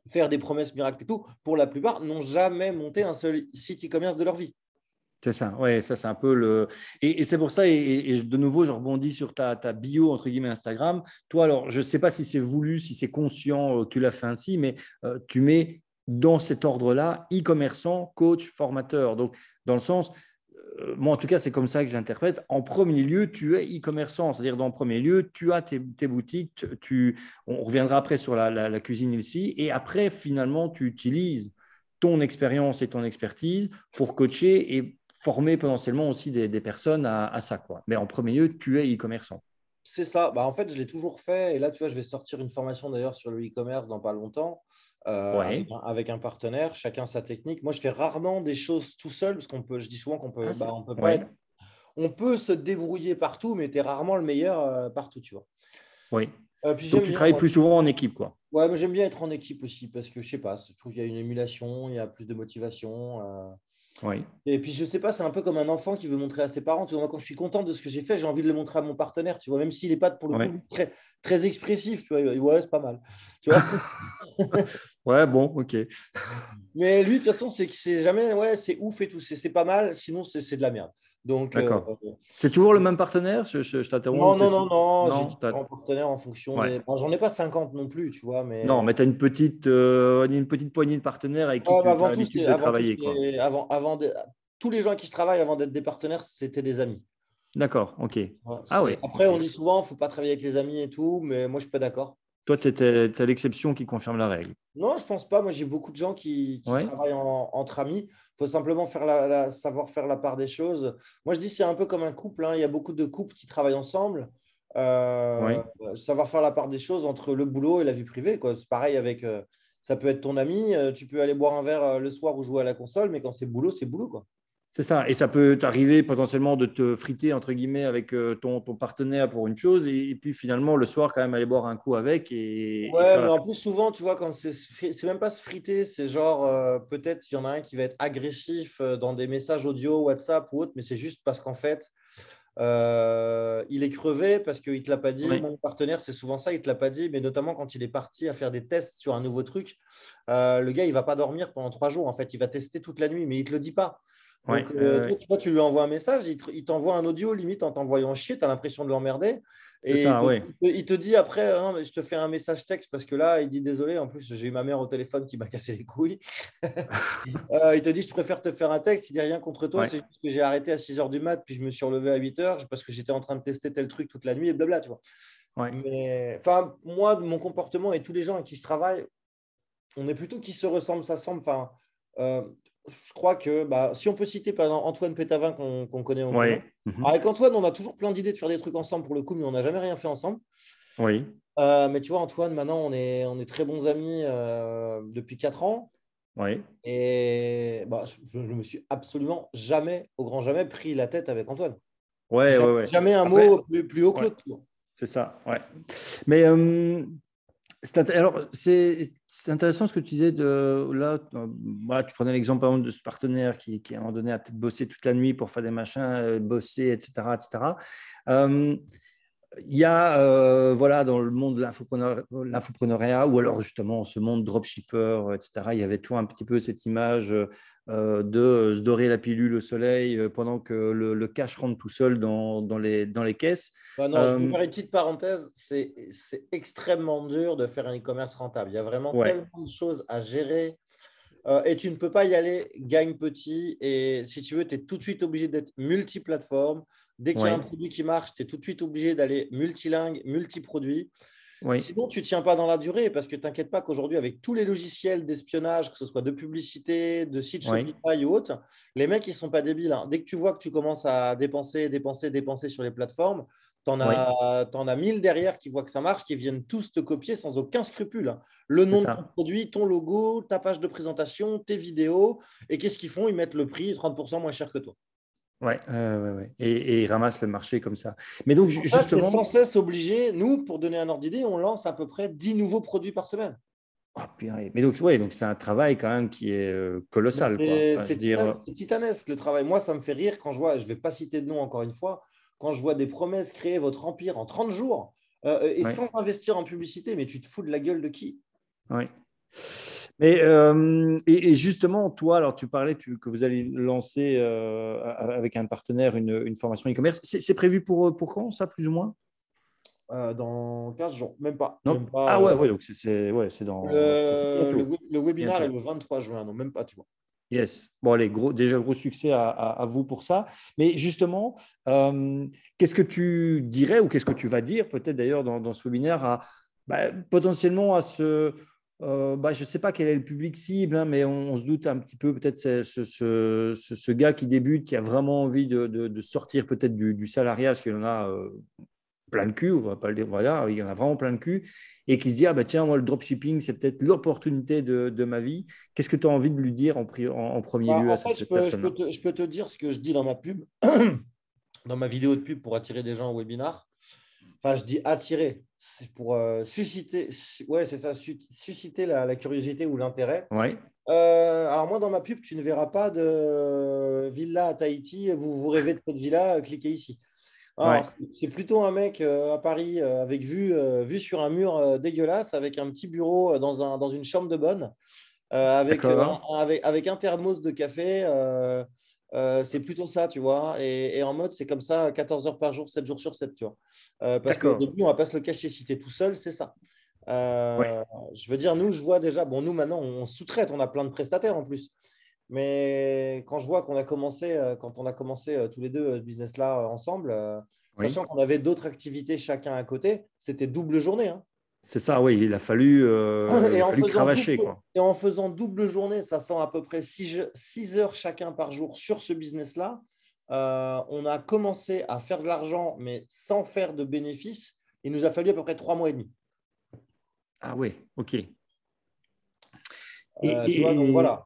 faire des promesses miracles et tout, pour la plupart, n'ont jamais monté un seul site e-commerce de leur vie. C'est ça, ouais, ça c'est un peu le. Et, c'est pour ça, et, de nouveau, je rebondis sur ta, ta, bio, entre guillemets, Instagram. Toi, alors, je ne sais pas si c'est voulu, si c'est conscient, euh, tu l'as fait ainsi, mais euh, tu mets dans cet ordre-là e-commerçant, coach, formateur. Donc, dans le sens, euh, moi en tout cas, c'est comme ça que j'interprète. En premier lieu, tu es e-commerçant, c'est-à-dire dans premier lieu, tu as tes, boutiques, tu, on reviendra après sur la, la cuisine ici, et après, finalement, tu utilises ton expérience et ton expertise pour coacher et former potentiellement aussi des, personnes à, ça. Quoi. Mais en premier lieu, tu es e-commerçant. c'est ça. Bah, en fait, je l'ai toujours fait. Et là, tu vois, je vais sortir une formation d'ailleurs sur le e-commerce dans pas longtemps. Euh, avec, un, partenaire, chacun sa technique. Moi, je fais rarement des choses tout seul parce qu'on peut, je dis souvent qu'on peut, ah, bah, on peut pas on peut se débrouiller partout, mais tu es rarement le meilleur euh, partout, tu vois. Oui. Euh, Donc, tu travailles plus souvent en équipe, quoi. Ouais, mais j'aime bien être en équipe aussi parce que je sais pas, je trouve qu'il y a une émulation, il y a plus de motivation. Oui. Et puis, je sais pas, c'est un peu comme un enfant qui veut montrer à ses parents. Tu vois, moi, quand je suis content de ce que j'ai fait, j'ai envie de le montrer à mon partenaire, tu vois, même s'il n'est pas pour le coup très, très expressif, tu vois. Ouais, c'est pas mal. Tu vois? [laughs] [laughs] Ouais, bon, ok. Mais lui, de toute façon, c'est que c'est jamais, ouais, c'est ouf et tout, c'est pas mal, sinon, c'est de la merde. Donc, euh, c'est toujours le même partenaire Je, je, t'interromps. Non, non, non, non. J'ai différents partenaires en fonction des. J'en ai pas 50 non plus, tu vois. Mais... Non, mais tu as une petite, euh, une petite poignée de partenaires avec qui tu as l'habitude de travailler. Quoi. Avant, avant Tous les gens qui se travaillent avant d'être des partenaires, c'était des amis. D'accord, ok. ah, oui. Après, on dit souvent, il ne faut pas travailler avec les amis et tout, mais moi, je suis pas d'accord. Toi, tu es, l'exception qui confirme la règle. Non, je pense pas. Moi, j'ai beaucoup de gens qui, travaillent entre amis. Il faut simplement faire la, savoir faire la part des choses. Moi, je dis c'est un peu comme un couple. Hein. Il y a beaucoup de couples qui travaillent ensemble. Euh, savoir faire la part des choses entre le boulot et la vie privée. C'est pareil avec. Euh, ça peut être ton ami. Euh, tu peux aller boire un verre le soir ou jouer à la console, mais quand c'est boulot, c'est boulot. Quoi. C'est ça. Et ça peut t'arriver potentiellement de te friter, entre guillemets, avec euh, ton, ton partenaire pour une chose, et, puis finalement, le soir, quand même, aller boire un coup avec. Et, ouais, mais en plus, souvent, tu vois, quand c'est, c'est même pas se friter, c'est genre, euh, peut-être, il y en a un qui va être agressif euh, dans des messages audio, WhatsApp ou autre, mais c'est juste parce qu'en fait, il est crevé parce qu'il ne te l'a pas dit. Mon partenaire, c'est souvent ça, il ne te l'a pas dit, mais notamment quand il est parti à faire des tests sur un nouveau truc, le gars, il ne va pas dormir pendant trois jours. En fait, il va tester toute la nuit, mais il ne te le dit pas. Donc, euh, toi, tu lui envoies un message, il t'envoie un audio limite en t'envoyant chier, tu as l'impression de l'emmerder. Et il, te, dit après, non, je te fais un message texte parce que là, il dit désolé, en plus, j'ai eu ma mère au téléphone qui m'a [laughs] cassé les couilles. [laughs] Euh, il te dit, je préfère te faire un texte, il dit rien contre toi, c'est juste que j'ai arrêté à 6 h du mat, puis je me suis relevé à 8 h parce que j'étais en train de tester tel truc toute la nuit et blabla, tu vois. Mais enfin, moi, mon comportement et tous les gens avec qui je travaille, on est plutôt qui se ressemblent, ça semble. Enfin, euh, je crois que bah, si on peut citer par exemple Antoine Pétavin qu'on connaît en mhm. Avec Antoine, on a toujours plein d'idées de faire des trucs ensemble pour le coup, mais on n'a jamais rien fait ensemble. Oui. Euh, mais tu vois, Antoine, maintenant, on est, on est très bons amis euh, depuis 4 ans. Oui. Et bah, je ne me suis absolument jamais, au grand jamais, pris la tête avec Antoine. Ouais, jamais, ouais, ouais. jamais un mot plus, plus haut que l'autre. C'est ça, ouais. Mais euh, alors, c'est intéressant ce que tu disais de là. Voilà, tu prenais l'exemple de ce partenaire qui, à un moment donné, a peut-être bossé toute la nuit pour faire des machins, euh, bosser, etc. etc. Euh, il y a, euh, voilà, dans le monde de l'infopreneuriat, ou alors justement ce monde dropshipper, etc., il y avait toujours un petit peu cette image euh, de se dorer la pilule au soleil euh, pendant que le, cash rentre tout seul dans, dans, les, dans les caisses. Bah non, je vais faire une petite parenthèse, c'est extrêmement dur de faire un e-commerce rentable. Il y a vraiment tellement de choses à gérer. Et tu ne peux pas y aller gagne petit. Et si tu veux, tu es tout de suite obligé d'être multiplateforme. Dès qu'il y a un produit qui marche, tu es tout de suite obligé d'aller multilingue, multiproduit. Sinon, tu ne tiens pas dans la durée parce que t'inquiète pas qu'aujourd'hui, avec tous les logiciels d'espionnage, que ce soit de publicité, de sites Shopify ou autre, les mecs, ils ne sont pas débiles. Hein. Dès que tu vois que tu commences à dépenser, dépenser, dépenser sur les plateformes, tu en, as, en as mille derrière qui voient que ça marche, qui viennent tous te copier sans aucun scrupule. Le nom de ton produit, ton logo, ta page de présentation, tes vidéos. Et qu'est-ce qu'ils font? Ils mettent le prix 30% moins cher que toi. Ouais, ouais, ouais. Et, et, ils ramassent le marché comme ça. Mais donc, justement. sans cesse obligé, nous, pour donner un ordre d'idée, on lance à peu près 10 nouveaux produits par semaine. Oh, mais donc, ouais, donc c'est un travail quand même qui est euh, colossal. C'est dire... titanesque le travail. Moi, ça me fait rire quand je vois, je ne vais pas citer de nom encore une fois, quand je vois des promesses créer votre empire en 30 jours euh, euh, et sans investir en publicité, mais tu te fous de la gueule de qui? Oui. Mais, euh, et, justement, toi, alors tu parlais que vous allez lancer euh, avec un partenaire une, formation e-commerce. C'est prévu pour, pour quand, ça, plus ou moins? Euh, Dans 15 jours, même pas. ah ouais, ouais, donc c'est ouais, dans. Le, le, webinaire est le 23 juin, non, même pas, tu vois. Yes. Bon, allez, gros, déjà gros succès à, vous pour ça. Mais justement, qu'est-ce que tu dirais ou qu'est-ce que tu vas dire, peut-être d'ailleurs dans, ce webinaire, à, bah, potentiellement à ce euh, bah, je ne sais pas quel est le public cible, hein, mais on, se doute un petit peu peut-être ce, ce, gars qui débute, qui a vraiment envie de, de, sortir peut-être du, du, salariat, parce qu'il en a, euh, plein de cul, on va pas le dire, voilà, il y en a vraiment plein de cul, et qui se dit, ah bah tiens, moi, le dropshipping, c'est peut-être l'opportunité de, de, ma vie. Qu'est-ce que tu as envie de lui dire en, en, premier bah, lieu à cette, personne je, peux je peux te dire ce que je dis dans ma pub, [clears throat] dans ma vidéo de pub pour attirer des gens au webinar. Enfin, je dis attirer, c'est pour euh, susciter, ouais, c'est ça, susciter la, curiosité ou l'intérêt. Ouais. Euh, alors moi, dans ma pub, tu ne verras pas de villa à Tahiti. Vous, vous rêvez de cette villa, cliquez ici. C'est plutôt un mec euh, à Paris avec vue, vue sur un mur dégueulasse, avec un petit bureau dans, un, dans une chambre de bonne, avec, avec, avec, un thermos de café. Euh, c'est plutôt ça, tu vois. Et, en mode, c'est comme ça, 14 heures par jour, 7 jours sur 7, tu vois. Euh, parce qu'au début, on va pas se le cacher. Si tu es tout seul, c'est ça. Euh, je veux dire, nous, je vois déjà, bon, nous, maintenant, on sous-traite, on a plein de prestataires en plus. Mais quand je vois qu'on a commencé, quand on a commencé tous les deux ce business-là ensemble, sachant qu'on avait d'autres activités chacun à côté, c'était double journée. Hein. C'est ça, oui, il a fallu, euh, il a fallu cravacher. quoi. Et en faisant double journée, ça sent à peu près 6 heures chacun par jour sur ce business-là. Euh, on a commencé à faire de l'argent, mais sans faire de bénéfices. Il nous a fallu à peu près trois mois et demi. Ah oui, ok. Et, euh, tu vois, donc voilà.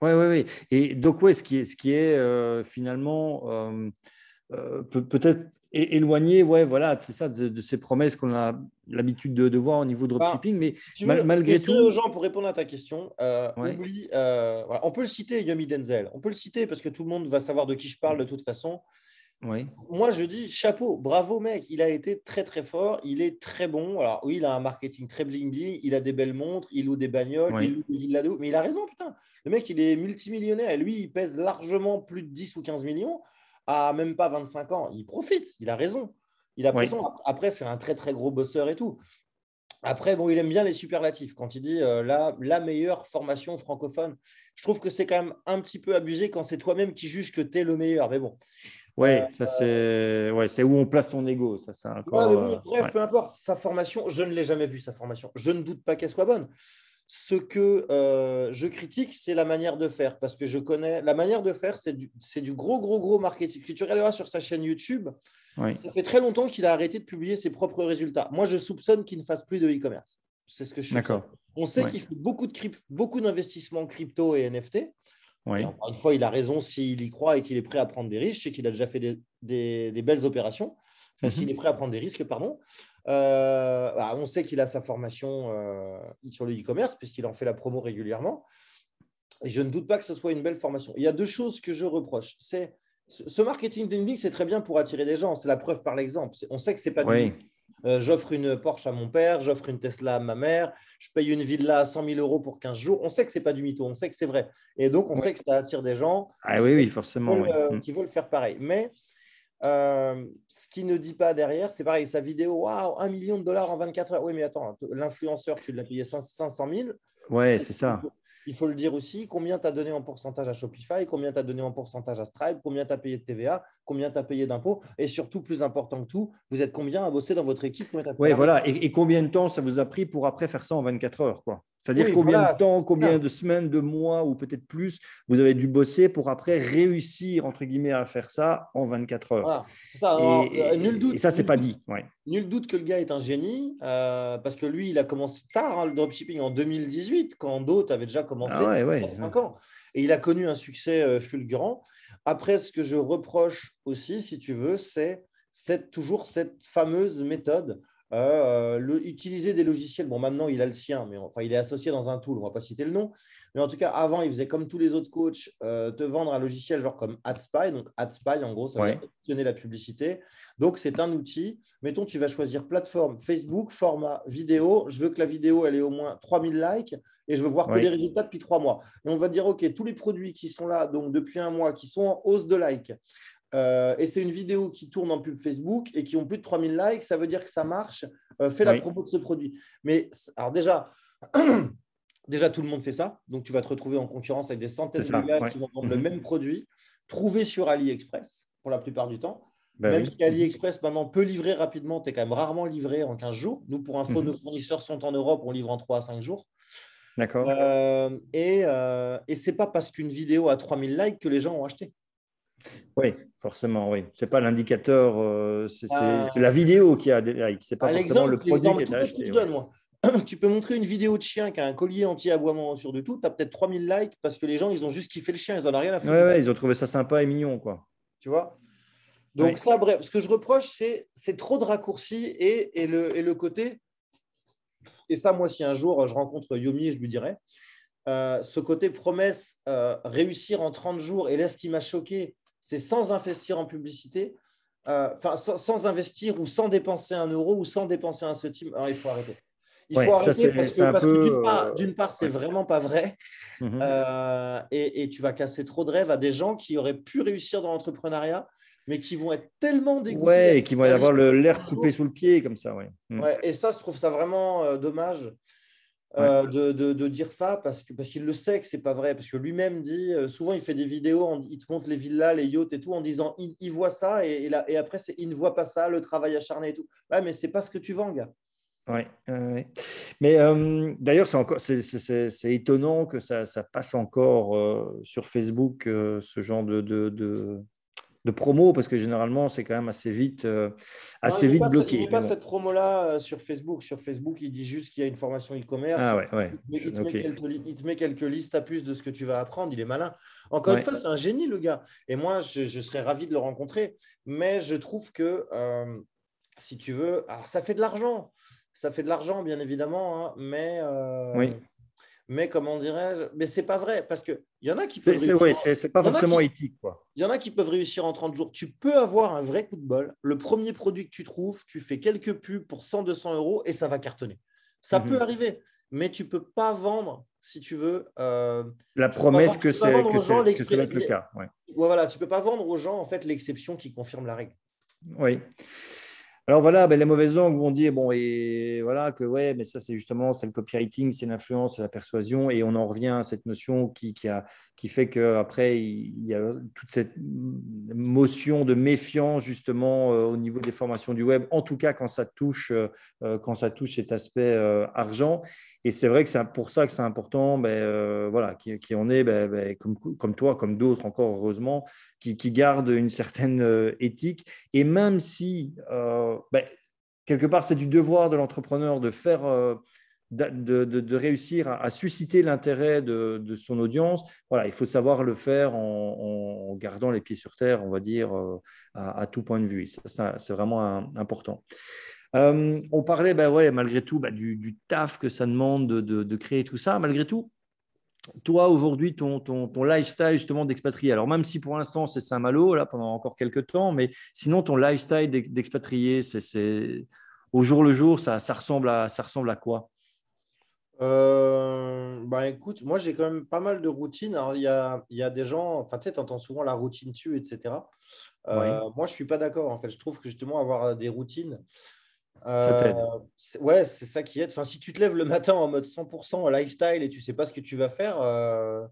Oui, oui, oui. Et donc, ouais, ce qui est, ce qui est finalement peut-être éloigné, ouais, voilà, c'est ça, de, ces promesses qu'on a l'habitude de, voir au niveau de dropshipping. mais malgré tout. Gens, pour répondre à ta question, euh, euh, on peut le citer, Yomi Denzel. On peut le citer parce que tout le monde va savoir de qui je parle de toute façon. Oui. Moi, je dis chapeau, bravo mec, il a été très très fort, il est très bon. Alors oui, il a un marketing très bling bling, il a des belles montres, il loue des bagnoles, il loue des villas mais il a raison, putain. Le mec, il est multimillionnaire et lui, il pèse largement plus de 10 ou 15 millions à même pas 25 ans. Il profite, il a raison. Il a raison. Après, c'est un très, très gros bosseur et tout. Après, bon, il aime bien les superlatifs. Quand il dit euh, la, la meilleure formation francophone, je trouve que c'est quand même un petit peu abusé quand c'est toi-même qui juge que tu es le meilleur. Mais bon. Ouais, euh, ça c'est ouais, c'est où on place son ego. Ça, c'est encore, euh, bref, peu importe. Sa formation, je ne l'ai jamais vue, sa formation. Je ne doute pas qu'elle soit bonne. Ce que euh, je critique, c'est la manière de faire, parce que je connais la manière de faire, c'est du, du, gros, gros, gros marketing. Que tu regarderas sur sa chaîne YouTube, ça fait très longtemps qu'il a arrêté de publier ses propres résultats. Moi, je soupçonne qu'il ne fasse plus de e-commerce. C'est ce que je D'accord. On sait qu'il fait beaucoup de beaucoup d'investissements crypto et NFT. Encore une fois, il a raison s'il y croit et qu'il est prêt à prendre des risques, et qu'il a déjà fait des, des, belles opérations. Enfin, mhm. s'il est prêt à prendre des risques, pardon. Euh, bah, on sait qu'il a sa formation euh, sur le e-commerce, puisqu'il en fait la promo régulièrement. Et je ne doute pas que ce soit une belle formation. Il y a deux choses que je reproche. C'est ce marketing bling c'est très bien pour attirer des gens. C'est la preuve par l'exemple. On sait que c'est pas du euh, j'offre une Porsche à mon père, j'offre une Tesla à ma mère, je paye une villa à 100 000 euros pour 15 jours. On sait que c'est pas du mytho, on sait que c'est vrai. Et donc, on sait que ça attire des gens ah, oui, oui, forcément, qui, veulent, qui veulent faire pareil. Mais euh, ce qui ne dit pas derrière, c'est pareil, sa vidéo, waouh, 1 million de dollars en 24 heures. Oui, mais attends, l'influenceur, tu l'as payé 500 000. Ouais, c'est ça il faut le dire aussi, combien tu as donné en pourcentage à Shopify, combien tu as donné en pourcentage à Stripe, combien tu as payé de TVA, combien tu as payé d'impôts, et surtout, plus important que tout, vous êtes combien à bosser dans votre équipe Oui, voilà, et, combien de temps ça vous a pris pour après faire ça en 24 heures quoi? C'est-à-dire combien de temps, combien de semaines, de mois, ou peut-être plus, vous avez dû bosser pour après réussir, entre guillemets, à faire ça en 24 heures. Voilà, ça. Et, euh, nul doute. Et ça, c'est pas dit. Nul doute que le gars est un génie, euh, parce que lui, il a commencé tard, hein, le dropshipping, en 2018, quand d'autres avaient déjà commencé ah ans. Et il a connu un succès euh, fulgurant. Après, ce que je reproche aussi, si tu veux, c'est toujours cette fameuse méthode euh, le, utiliser des logiciels. Bon, maintenant, il a le sien, mais enfin, il est associé dans un tool. On ne va pas citer le nom. Mais en tout cas, avant, il faisait comme tous les autres coachs, euh, te vendre un logiciel genre comme AdSpy. Donc, AdSpy, en gros, ça va ouais. la publicité. Donc, c'est un outil. Mettons, tu vas choisir plateforme Facebook, format vidéo. Je veux que la vidéo, elle ait au moins 3000 likes et je veux voir que les résultats depuis trois mois. Et on va dire, OK, tous les produits qui sont là, donc depuis un mois, qui sont en hausse de likes, euh, et c'est une vidéo qui tourne en pub Facebook et qui ont plus de 3000 likes, ça veut dire que ça marche. Euh, fais la promo de ce produit. Mais alors déjà, [clears throat] déjà, tout le monde fait ça. Donc, tu vas te retrouver en concurrence avec des centaines de gars qui vont vendre le mhm. même produit, trouvé sur AliExpress pour la plupart du temps. Ben même si AliExpress maintenant peut livrer rapidement, tu es quand même rarement livré en 15 jours. Nous, pour info, mhm. nos fournisseurs sont en Europe, on livre en 3 à 5 jours. D'accord. Euh, et, et ce n'est pas parce qu'une vidéo a 3000 likes que les gens ont acheté. Oui, forcément, oui. Ce n'est pas l'indicateur, euh, c'est la vidéo qui a des likes, ce n'est pas forcément le produit qui est acheté. [clears throat] tu peux montrer une vidéo de chien qui a un collier anti-aboiement sur du tout, tu as peut-être 3000 likes parce que les gens, ils ont juste kiffé le chien, ils n'en ont rien à faire. Ouais, ils ont trouvé ça sympa et mignon, quoi. Tu vois? Donc, ça, bref, ce que je reproche, c'est trop de raccourcis et, et, le, et, le, côté. Et ça, moi, si un jour je rencontre Yomi, je lui dirais euh, ce côté promesse, euh, réussir en 30 jours, et là, ce qui m'a choqué, c'est sans investir en publicité, euh, sans, investir ou sans dépenser un euro ou sans dépenser un centime. il faut arrêter. Il faut arrêter parce que, d'une part, c'est vraiment pas vrai. [laughs] Mhm. Euh, et, tu vas casser trop de rêves à des gens qui auraient pu réussir dans l'entrepreneuriat, mais qui vont être tellement dégoûtés. Ouais, et qui vont avoir l'air coupé sous le pied, comme ça. Ouais. Mm. ouais. et ça, je trouve ça vraiment euh, dommage. Euh, de, de, dire ça parce qu'il parce qu'il le sait que c'est pas vrai. Parce que lui-même dit souvent il fait des vidéos il te montre les villas les yachts et tout en disant il, voit ça et, et, là, et après il ne voit pas ça le travail acharné et tout. Ouais mais c'est pas ce que tu vends gars. Oui, mais euh, d'ailleurs, c'est encore, c'est, étonnant que ça, ça passe encore euh, sur Facebook euh, ce genre de, de, de, de, promo parce que généralement, c'est quand même assez vite, assez vite bloqué. Il n'y a pas cette promo-là sur Facebook. Sur Facebook, il dit juste qu'il y a une formation e-commerce. Ah ouais, ouais. Il, te met quelques, listes à plus de ce que tu vas apprendre. Il est malin. Encore une fois, c'est un génie, le gars. Et moi, je, je, serais ravi de le rencontrer. Mais je trouve que, si tu veux, alors ça fait de l'argent ça fait de l'argent, bien évidemment, hein, mais, euh, oui. Mais comment dirais-je? Mais c'est pas vrai, parce qu'il y en a qui peuvent. C'est pas forcément éthique. Il y en a qui peuvent réussir en 30 jours. Tu peux avoir un vrai coup de bol. Le premier produit que tu trouves, tu fais quelques pubs pour 100-200 euros et ça va cartonner. Ça mhm. peut arriver, mais tu peux pas vendre, si tu veux. Euh, La promesse que, c'est que, ça va être le cas. Ouais. Voilà, tu peux pas vendre aux gens en fait l'exception qui confirme la règle. Oui. Alors voilà, ben, les mauvaises langues vont dire bon et voilà que ouais, mais ça c'est justement c'est le copywriting, c'est l'influence, c'est la persuasion et on en revient à cette notion qui, a, qui fait qu'après il y a toute cette motion de méfiance justement euh, au niveau des formations du web, en tout cas quand ça touche euh, euh, quand ça touche cet aspect argent. Et c'est vrai que c'est pour ça que c'est important, ben, voilà, qui, en est ben, ben, comme, toi, comme d'autres encore heureusement, qui, qui gardent une certaine éthique et même si ben, quelque part, c'est du devoir de l'entrepreneur de faire, euh, de, réussir à, susciter l'intérêt de, son audience. Voilà, il faut savoir le faire en, gardant les pieds sur terre, on va dire, euh, à, tout point de vue. ça, c'est vraiment important. Euh, on parlait, ben ouais, malgré tout, ben, du, taf que ça demande de, créer tout ça. Malgré tout, toi, aujourd'hui, ton, ton, ton, lifestyle justement d'expatrié, alors même si pour l'instant c'est Saint-Malo, là, pendant encore quelques temps, mais sinon, ton lifestyle d'expatrié, c'est au jour le jour, ça, ça, ressemble, à, ça ressemble à quoi? Euh, bah écoute, moi j'ai quand même pas mal de routines. Alors il y a, y a, des gens, enfin tu entends souvent la routine tue, etc. Euh, moi je suis pas d'accord en fait. Je trouve que justement avoir des routines, euh, ouais, c'est ça qui aide. Enfin, si tu te lèves le matin en mode 100% lifestyle et tu sais pas ce que tu vas faire, euh,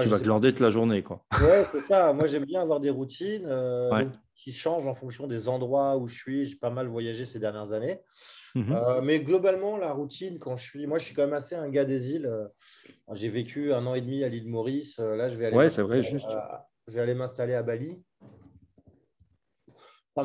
tu vas glander toute la journée, quoi. [laughs] Ouais, c'est ça. Moi, j'aime bien avoir des routines euh, qui changent en fonction des endroits où je suis. J'ai pas mal voyagé ces dernières années. Mhm. mais globalement, la routine, quand je suis, moi, je suis quand même assez un gars des îles. J'ai vécu un an et demi à l'île Maurice. là, je vais aller. Ouais, c'est vrai, juste. je vais aller m'installer à Bali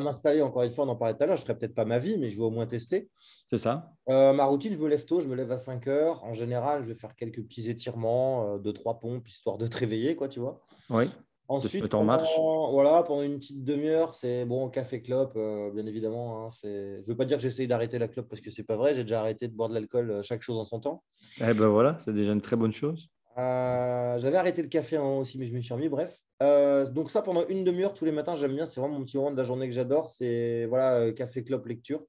m'installer, encore une fois, on en parlait tout à l'heure, je ne ferai peut-être pas ma vie, mais je vais au moins tester. C'est ça. Euh, ma routine, je me lève tôt, je me lève à 5 heures. En général, je vais faire quelques petits étirements, 2 deux, trois pompes, histoire de te réveiller, quoi, tu vois. Oui. Ensuite, pendant, marche. Voilà, pendant une petite demi-heure, c'est bon, café clope, euh, bien évidemment. Hein, je ne veux pas dire que j'essaye d'arrêter la clope parce que c'est pas vrai. J'ai déjà arrêté de boire de l'alcool, euh, chaque chose en son temps. Eh ben voilà, c'est déjà une très bonne chose. J'avais arrêté le café aussi, mais je me suis remis. Bref, euh, donc ça, pendant une demi-heure tous les matins, j'aime bien. C'est vraiment mon petit moment de la journée que j'adore. C'est voilà, euh, café, clope, lecture.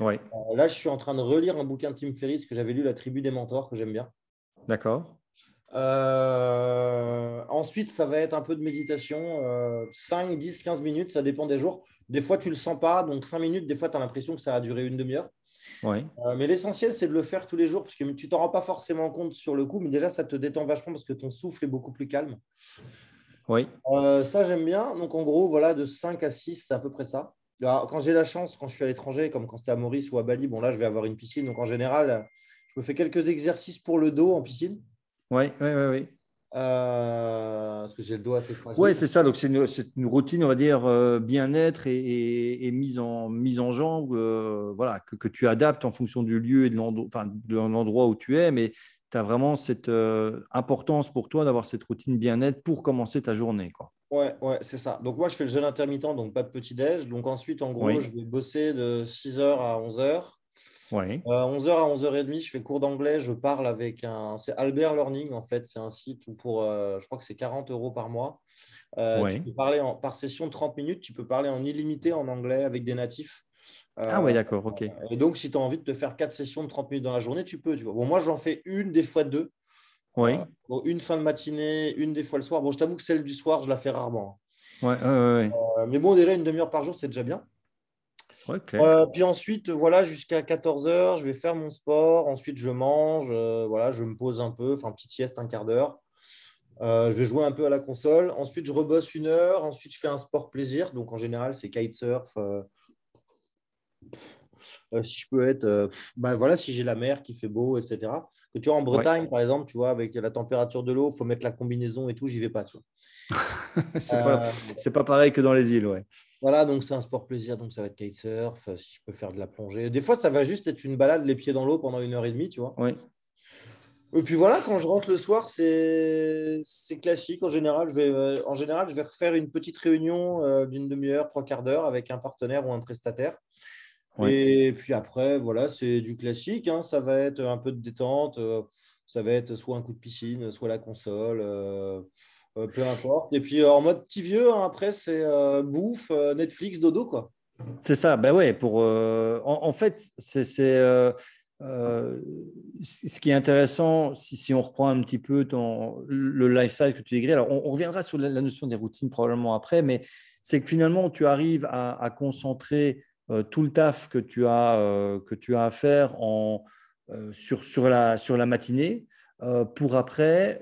Ouais. Euh, là, je suis en train de relire un bouquin de Tim Ferriss que j'avais lu, La tribu des mentors, que j'aime bien. D'accord. ensuite, ça va être un peu de méditation. 5, 10, 15 minutes, ça dépend des jours. Des fois, tu ne le sens pas. Donc 5 minutes, des fois, tu as l'impression que ça a duré une demi-heure. Ouais. mais l'essentiel, c'est de le faire tous les jours parce que tu t'en rends pas forcément compte sur le coup, mais déjà, ça te détend vachement parce que ton souffle est beaucoup plus calme. Oui. Euh, ça, j'aime bien. Donc, en gros, voilà, de 5 à 6, c'est à peu près ça. quand j'ai la chance, quand je suis à l'étranger, comme quand c'était à Maurice ou à Bali, bon, là, je vais avoir une piscine. Donc, en général, je me fais quelques exercices pour le dos en piscine. Oui, oui, oui. oui. Euh, parce que j'ai le dos assez fragile. Oui, c'est ça. Donc, c'est une, routine, on va dire, euh, bien-être et, mise, en, mise en jambe, euh, voilà, que, que, tu adaptes en fonction du lieu et de l'endroit où tu es. Mais tu as vraiment cette importance pour toi d'avoir cette routine bien-être pour commencer ta journée. Quoi. Ouais, ouais, c'est ça. Donc, moi, je fais le jeûne intermittent, donc pas de petit-déj. Donc, ensuite, en gros, je vais bosser de 6h à 11h. Ouais. 11h euh, à 11h30, je fais cours d'anglais. Je parle avec un. C'est Albert Learning, en fait. C'est un site où pour. Euh, je crois que c'est 40 euros par mois. Euh, tu peux parler en, par session de 30 minutes, tu peux parler en illimité en anglais avec des natifs. ah ouais, d'accord, ok. Et donc, si tu as envie de te faire quatre sessions de 30 minutes dans la journée, tu peux. Tu vois. Bon, moi, j'en fais une, des fois deux. Oui. une fin de matinée, une des fois le soir. Bon, je t'avoue que celle du soir, je la fais rarement. Ouais, ouais, ouais. mais bon, déjà, une demi-heure par jour, c'est déjà bien. Euh, puis ensuite, voilà, jusqu'à 14h, je vais faire mon sport. Ensuite, je mange. Euh, voilà, je me pose un peu, enfin, petite sieste, un quart d'heure. Euh, je vais jouer un peu à la console. Ensuite, je rebosse une heure. Ensuite, je fais un sport plaisir. Donc, en général, c'est kitesurf. si je peux être, bah, voilà, si j'ai la mer qui fait beau, etc. Que tu vois, en Bretagne, par exemple, tu vois, avec la température de l'eau, il faut mettre la combinaison et tout, j'y vais pas. Tu [laughs] c'est pas, pas, pareil que dans les îles, ouais. Voilà, donc c'est un sport plaisir, donc ça va être kitesurf, euh, si je peux faire de la plongée. Des fois, ça va juste être une balade, les pieds dans l'eau pendant une heure et demie, tu vois. Oui. Et puis voilà, quand je rentre le soir, c'est classique. En général, je vais, euh, en général, je vais refaire une petite réunion euh, d'une demi-heure, trois quarts d'heure avec un partenaire ou un prestataire. Et puis après, voilà, c'est du classique. Hein. Ça va être un peu de détente. ça va être soit un coup de piscine, soit la console. Euh, peu importe. Et puis euh, en mode petit vieux, hein, après, c'est euh, bouffe, Netflix, dodo, quoi. C'est ça, ben ouais, pour, en, fait, c'est ce qui est intéressant, si, si, on reprend un petit peu ton, le lifestyle que tu décris, alors on, reviendra sur la, notion des routines probablement après, mais c'est que finalement, tu arrives à, concentrer tout le taf que tu as, que tu as à faire en, sur, sur, la, sur la matinée pour après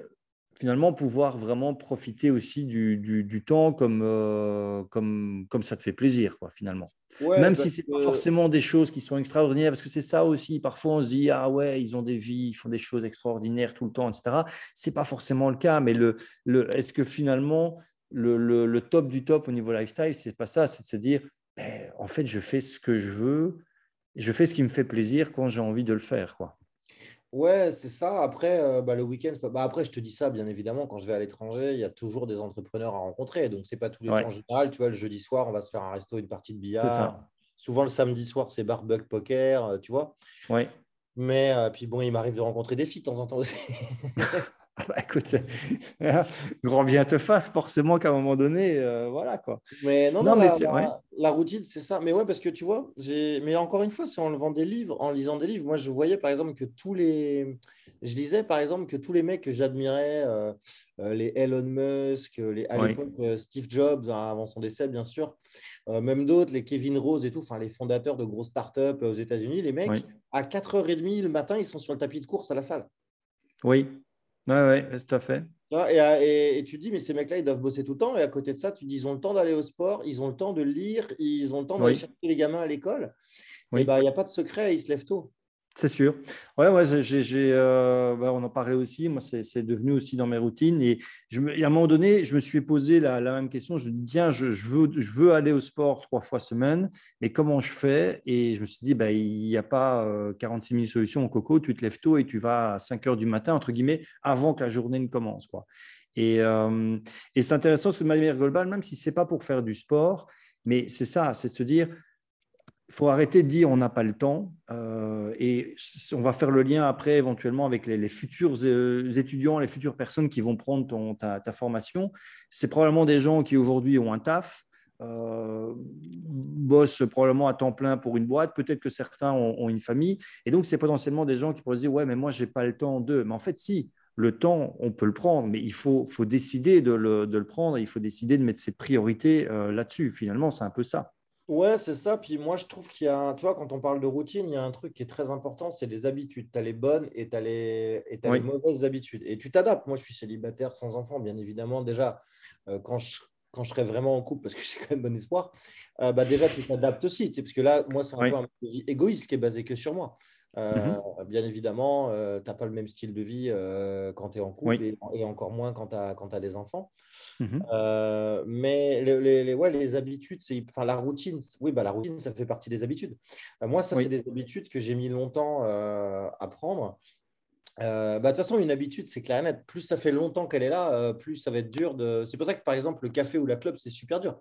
finalement pouvoir vraiment profiter aussi du, du, temps comme, euh, comme, comme ça te fait plaisir, quoi, finalement. Même si ce n'est pas forcément des choses qui sont extraordinaires, parce que c'est ça aussi, parfois on se dit, ah ouais, ils ont des vies, ils font des choses extraordinaires tout le temps, etc. Ce n'est pas forcément le cas, mais le, le, est-ce que finalement, le, le, le, top du top au niveau lifestyle, c'est pas ça, c'est de se dire, ben, en fait, je fais ce que je veux, je fais ce qui me fait plaisir quand j'ai envie de le faire. Quoi. Ouais, c'est ça. Après, euh, bah, le week-end, bah, après, je te dis ça, bien évidemment, quand je vais à l'étranger, il y a toujours des entrepreneurs à rencontrer. Donc, c'est pas tous les jours en général. Tu vois, le jeudi soir, on va se faire un resto, une partie de billard. Souvent, le samedi soir, c'est barbecue poker, euh, tu vois. Ouais. Mais euh, puis bon, il m'arrive de rencontrer des filles de temps en temps aussi. [laughs] Ah bah, écoute, [laughs] grand bien te fasse, forcément qu'à un moment donné, euh, voilà quoi. Mais non, non, mais la, la, routine, c'est ça. Mais ouais, parce que tu vois, mais encore une fois, c'est en levant des livres, en lisant des livres. Moi, je voyais par exemple que tous les, je disais par exemple que tous les mecs que j'admirais, euh, euh, les Elon Musk, les à l'époque Steve Jobs hein, avant son décès, bien sûr, même d'autres, les Kevin Rose et tout, enfin les fondateurs de grosses startups aux États-Unis, les mecs, à 4h30 le matin, ils sont sur le tapis de course à la salle. Oui. Oui, ouais, tout à fait. Et, et, tu te dis, mais ces mecs-là, ils doivent bosser tout le temps. Et à côté de ça, tu dis, ils ont le temps d'aller au sport, ils ont le temps de lire, ils ont le temps d'aller chercher les gamins à l'école. Oui. Bah, il n'y a pas de secret, ils se lèvent tôt. C'est sûr. Ouais, ouais euh, bah, on en parlait aussi. Moi, c'est, devenu aussi dans mes routines. Et je à un moment donné, je me suis posé la, même question. Je me dis, tiens, je, veux, je veux aller au sport trois fois semaine, mais comment je fais? Et je me suis dit, bah, il n'y a pas 46 000 solutions au coco. Tu te lèves tôt et tu vas à 5 heures du matin, entre guillemets, avant que la journée ne commence. Quoi. Et, euh, c'est intéressant, ce manière globale, même si ce n'est pas pour faire du sport, mais c'est ça, c'est de se dire, il faut arrêter de dire on n'a pas le temps euh, et on va faire le lien après éventuellement avec les, futurs euh, étudiants, les futures personnes qui vont prendre ta, formation. C'est probablement des gens qui aujourd'hui ont un taf, euh, bossent probablement à temps plein pour une boîte, peut-être que certains ont, une famille et donc c'est potentiellement des gens qui pourraient se dire ouais mais moi j'ai pas le temps de. Mais en fait si, le temps, on peut le prendre, mais il faut, décider de le, de le, prendre, il faut décider de mettre ses priorités là-dessus. Finalement, c'est un peu ça. Ouais, c'est ça. Puis moi, je trouve qu'il y a, tu vois, quand on parle de routine, il y a un truc qui est très important, c'est les habitudes. Tu as les bonnes et tu as, les... Et les mauvaises habitudes. Et tu t'adaptes. Moi, je suis célibataire sans enfant, bien évidemment. Déjà, euh, quand, je, quand je serai vraiment en couple, parce que [laughs] j'ai quand même bon espoir, euh, bah déjà, tu t'adaptes aussi. Parce que là, moi, c'est un peu un vie égoïste qui est basé que sur moi. Euh, mhm. Bien évidemment, euh, tu n'as pas le même style de vie quand tu es en couple et, encore moins quand tu as, as, des enfants. Mhm. mais les, les, ouais, les habitudes, c'est, enfin, la routine, oui, bah, la routine, ça fait partie des habitudes. moi, ça, c'est des habitudes que j'ai mis longtemps à prendre. bah, de toute façon, une habitude, c'est clair et net. Plus ça fait longtemps qu'elle est là, plus ça va être dur de. C'est pour ça que, par exemple, le café ou la club, c'est super dur.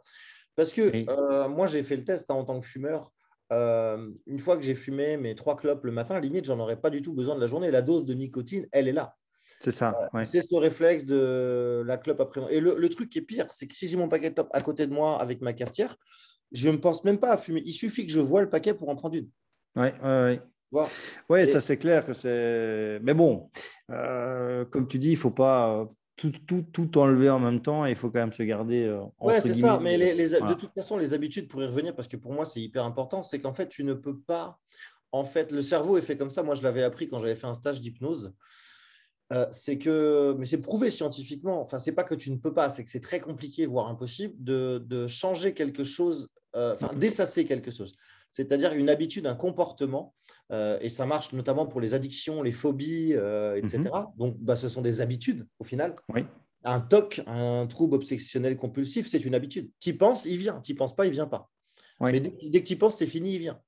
Parce que moi, j'ai fait le test hein, en tant que fumeur. Euh, une fois que j'ai fumé mes trois clopes le matin, limite, j'en aurais pas du tout besoin de la journée. La dose de nicotine, elle est là. C'est ça. Euh, c'est ce réflexe de la clope après. Et le, truc qui est pire, c'est que si j'ai mon paquet de top à côté de moi avec ma cafetière, je ne pense même pas à fumer. Il suffit que je vois le paquet pour en prendre une. Oui, oui, oui. Ça c'est clair que c'est. Mais bon, euh, comme tu dis, il ne faut pas tout, tout, tout, enlever en même temps et il faut quand même se garder. Euh, ouais, c'est ça. Mais les, de toute façon, les habitudes, pour y revenir, parce que pour moi, c'est hyper important, c'est qu'en fait, tu ne peux pas. En fait, le cerveau est fait comme ça. Moi, je l'avais appris quand j'avais fait un stage d'hypnose. Euh, c'est que, mais c'est prouvé scientifiquement, enfin, c'est pas que tu ne peux pas, c'est que c'est très compliqué, voire impossible, de, de changer quelque chose, euh, enfin, d'effacer quelque chose c'est-à-dire une habitude, un comportement, euh, et ça marche notamment pour les addictions, les phobies, euh, etc. Mhm. Donc, bah, ce sont des habitudes au final. Un TOC, un trouble obsessionnel compulsif, c'est une habitude. Tu y penses, il vient. Tu n'y penses pas, il ne vient pas. Mais dès, que tu y penses, c'est fini, il vient.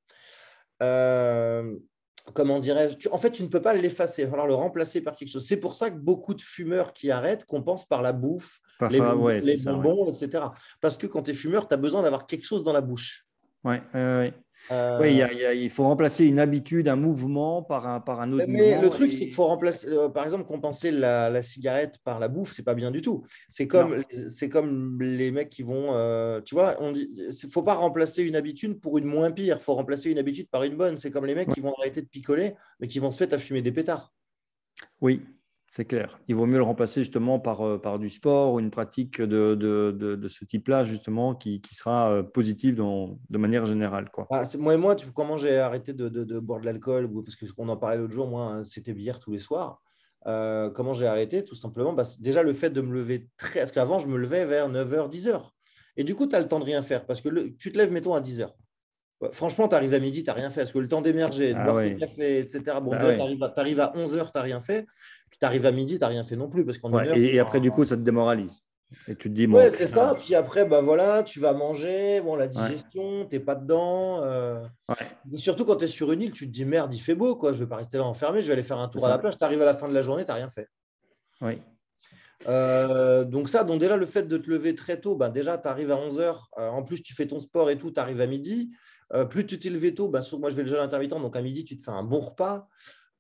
Comment dirais-je? En fait, tu ne peux pas l'effacer, il va falloir le remplacer par quelque chose. C'est pour ça que beaucoup de fumeurs qui arrêtent compensent par la bouffe, les, bonbons, etc. Parce que quand tu es fumeur, tu as besoin d'avoir quelque chose dans la bouche. Oui, oui, euh, oui, il faut remplacer une habitude, un mouvement par un, par un autre mais Le truc, c'est qu'il faut remplacer, euh, par exemple, compenser la, cigarette par la bouffe, c'est pas bien du tout. C'est comme, c'est comme les mecs qui vont, euh, tu vois, on dit, faut pas remplacer une habitude pour une moins pire. Il faut remplacer une habitude par une bonne. C'est comme les mecs qui vont arrêter de picoler, mais qui vont se faire à fumer des pétards. Oui, c'est clair. Il vaut mieux le remplacer justement par, euh, par du sport ou une pratique de, de, de, ce type-là, justement, qui, qui, sera euh, positive dans, de manière générale. Quoi. Ah, moi et moi, tu, comment j'ai arrêté de, boire de l'alcool Parce qu'on en parlait l'autre jour, moi, hein, c'était bière tous les soirs. Euh, comment j'ai arrêté? Tout simplement, bah, déjà le fait de me lever très. Parce qu'avant, je me levais vers 9h, 10h. Et du coup, tu as le temps de rien faire. Parce que tu te lèves, mettons, à 10h. Franchement, tu arrives à midi, tu n'as rien fait. Parce que le temps d'émerger, de ah boire du café, etc. Bon, bah tu arrives, à 11h, tu n'as rien fait tu arrives à midi, tu n'as rien fait non plus. Parce qu'en et, après, du coup, ça te démoralise. Et tu te dis, bon, ouais, c'est ça. Puis après, bah voilà, tu vas manger. Bon, la digestion, tu n'es pas dedans. Euh. Surtout quand tu es sur une île, tu te dis, merde, il fait beau, quoi. Je vais pas rester là enfermé, je vais aller faire un tour à la plage. Tu arrives à la fin de la journée, tu n'as rien fait. Oui. Euh, donc ça, donc déjà le fait de te lever très tôt, bah déjà tu arrives à 11h, euh, en plus tu fais ton sport et tout, tu arrives à midi. plus tu t'es levé tôt, bah, moi je vais le jeûne intermittent, donc à midi tu te fais un bon repas.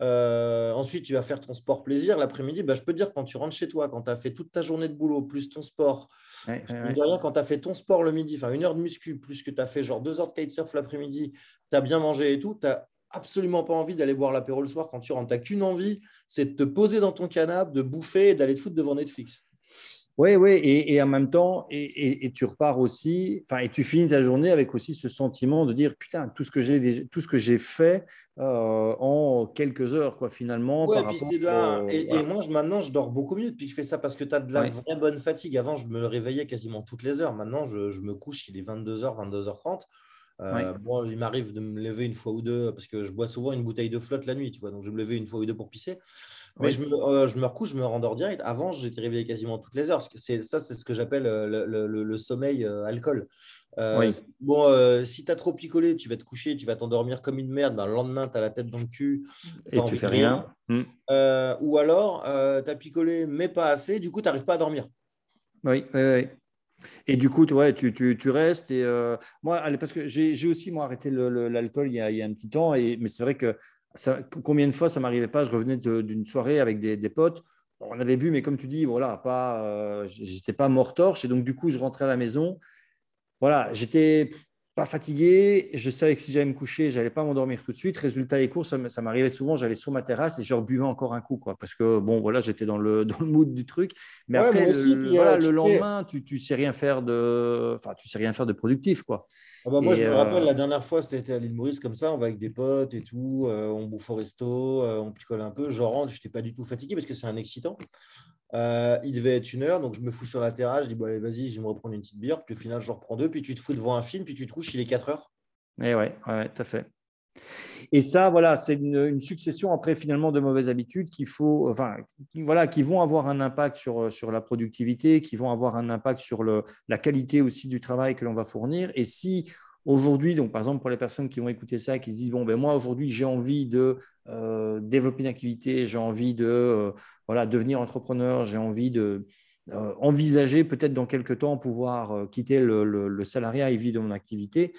Euh, ensuite, tu vas faire ton sport plaisir. L'après-midi, bah, je peux te dire, quand tu rentres chez toi, quand tu as fait toute ta journée de boulot, plus ton sport, quand tu as fait ton sport le midi, enfin une heure de muscu, plus que tu as fait genre deux heures de kitesurf l'après-midi, tu as bien mangé et tout, tu n'as absolument pas envie d'aller boire l'apéro le soir quand tu rentres. Tu n'as qu'une envie, c'est de te poser dans ton canapé, de bouffer et d'aller te foutre devant Netflix. Oui, oui, et, en même temps, et, tu repars aussi, enfin, et tu finis ta journée avec aussi ce sentiment de dire putain, tout ce que j'ai, tout ce que j'ai fait euh, en quelques heures, quoi, finalement. par rapport et, moi, maintenant, je dors beaucoup mieux depuis que je fais ça parce que tu as de la vraie bonne fatigue. Avant, je me réveillais quasiment toutes les heures. Maintenant, je, me couche, il est 22h, 22h30. Euh, bon, il m'arrive de me lever une fois ou deux parce que je bois souvent une bouteille de flotte la nuit, tu vois. Donc, je vais me lever une fois ou deux pour pisser. Mais je, me, euh, je me recouche, je me rendors direct. Avant, j'étais réveillé quasiment toutes les heures. Parce que ça, c'est ce que j'appelle euh, le, le, le, sommeil euh, alcool. Bon, si tu as trop picolé, tu vas te coucher, tu vas t'endormir comme une merde. Ben, le lendemain, tu as la tête dans le cul. Et tu fais rien. Hmm. ou alors, tu as picolé, mais pas assez. Du coup, tu n'arrives pas à dormir. Oui, oui, oui. Et du coup, ouais, tu, tu, tu restes. Et moi, parce que j'ai aussi moi arrêté l'alcool il, il, y a un petit temps, et, mais c'est vrai que combien de fois ça m'arrivait pas Je revenais d'une soirée avec des, potes. On avait bu, mais comme tu dis, voilà, pas, euh, j'étais pas mort torche. Et donc, du coup, je rentrais à la maison. Voilà, j'étais pas fatigué. Je savais que si j'allais me coucher, j'allais pas m'endormir tout de suite. Résultat des courses, ça, m'arrivait souvent. J'allais sur ma terrasse et je rebuvais encore un coup, quoi, parce que bon, voilà, j'étais dans le, [laughs] dans le mood du truc. Mais après, le, voilà, euh, le lendemain, tu, tu sais rien faire de, enfin, tu sais rien faire de productif, quoi. Ah bah moi, je me rappelle, euh, la dernière fois, c'était à l'île Maurice comme ça, on va avec des potes et tout, euh, on bouffe au resto, euh, on picole un peu. Je rentre, je n'étais pas du tout fatigué parce que c'est un excitant. il devait être une heure, donc je me fous sur la terrasse, je dis bon, allez, vas-y, je vais me reprendre une petite bière. Puis au final, je reprends deux, puis tu te fous devant un film, puis tu te couches, il est 4 heures. Et eh ouais, ouais, tout à fait. Et ça, voilà, c'est une, succession après finalement de mauvaises habitudes qu'il faut, enfin, voilà, qui vont avoir un impact sur, sur la productivité, qui vont avoir un impact sur le, la qualité aussi du travail que l'on va fournir. Et si aujourd'hui, donc par exemple pour les personnes qui vont écouter ça, qui se disent bon ben moi aujourd'hui j'ai envie de euh, développer une activité, j'ai envie de euh, voilà devenir entrepreneur, j'ai envie de euh, envisager peut-être dans quelques temps pouvoir quitter le, le salariat et vivre de mon activité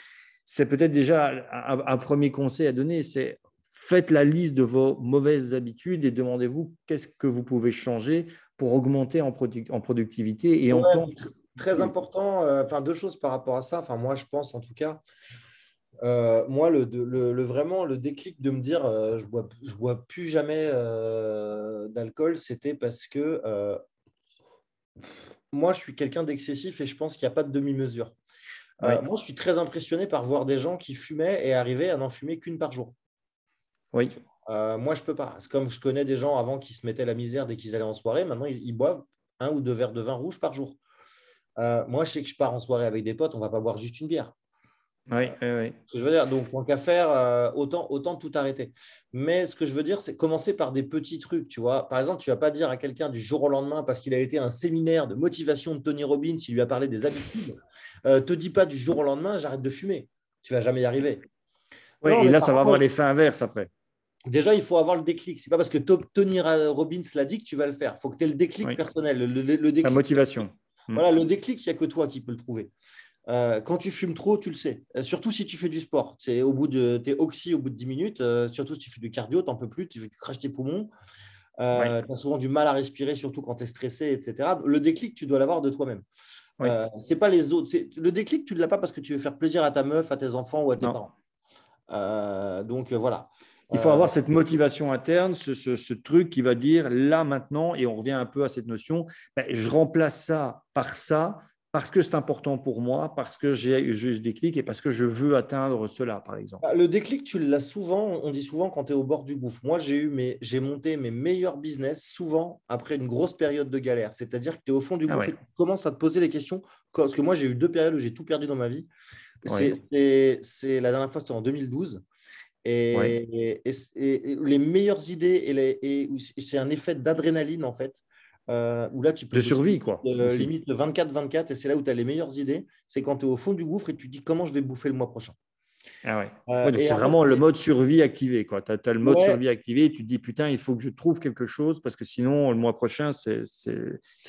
c'est peut-être déjà un, premier conseil à donner, c'est faites la liste de vos mauvaises habitudes et demandez-vous qu'est-ce que vous pouvez changer pour augmenter en, productivité et en temps. Très important, euh, enfin deux choses par rapport à ça. Enfin moi je pense en tout cas, euh, moi le, vraiment le déclic de me dire euh, je bois je bois plus jamais d'alcool, c'était parce que moi je suis quelqu'un d'excessif et je pense qu'il n'y a pas de demi-mesure. Euh, moi, je suis très impressionné par voir des gens qui fumaient et arrivaient à n'en fumer qu'une par jour. Oui. Euh, moi, je peux pas. C'est comme je connais des gens avant qui se mettaient la misère dès qu'ils allaient en soirée. Maintenant, ils, boivent un ou deux verres de vin rouge par jour. Euh, moi, je sais que je pars en soirée avec des potes, on va pas boire juste une bière. Oui, oui, oui. Ce que je veux dire, donc, tant qu'à faire, autant, autant tout arrêter. Mais ce que je veux dire, c'est commencer par des petits trucs, tu vois. Par exemple, tu vas pas dire à quelqu'un du jour au lendemain, parce qu'il a été à un séminaire de motivation de Tony Robbins, il lui a parlé des habitudes, euh, te dis pas du jour au lendemain, j'arrête de fumer. Tu vas jamais y arriver. Oui, et là, ça va avoir l'effet inverse après. Déjà, il faut avoir le déclic. C'est pas parce que Tony Robbins l'a dit que tu vas le faire. Il faut que tu aies le déclic personnel. Le, La motivation. Hmm. Voilà, le déclic, il n'y a que toi qui peux le trouver. Euh, quand tu fumes trop, tu le sais. Euh, surtout si tu fais du sport. C'est au bout de, es oxy au bout de 10 minutes. surtout si tu fais du cardio, tu n'en peux plus, tu, tu craches tes poumons. Tu as souvent du mal à respirer, surtout quand tu es stressé, etc. Le déclic, tu dois l'avoir de toi-même. Euh, c'est pas les autres. Le déclic, tu ne l'as pas parce que tu veux faire plaisir à ta meuf, à tes enfants ou à tes parents. Euh, donc euh, voilà. Il faut avoir cette motivation interne, ce, truc qui va dire là maintenant, et on revient un peu à cette notion, ben, je remplace ça par ça, parce que c'est important pour moi, parce que j'ai juste des clics et parce que je veux atteindre cela, par exemple. Bah, le déclic, tu l'as souvent, on dit souvent quand tu es au bord du gouffre. Moi, j'ai eu j'ai monté mes meilleurs business souvent après une grosse période de galère. C'est-à-dire que tu es au fond du ah gouffre et tu commences à te poser les questions. Parce que moi, j'ai eu deux périodes où j'ai tout perdu dans ma vie. C'est la dernière fois, c'était en 2012. Et, les meilleures idées, et, et c'est un effet d'adrénaline, en fait. Euh, où là, tu peux. De survie, quoi. limite le 24-24, et c'est là où tu as les meilleures idées. C'est quand tu es au fond du gouffre et tu dis comment je vais bouffer le mois prochain? Ah ouais. Euh, c'est vraiment le mode survie activé. Tu as, le mode survie activé et tu te dis putain, il faut que je trouve quelque chose parce que sinon, le mois prochain, c'est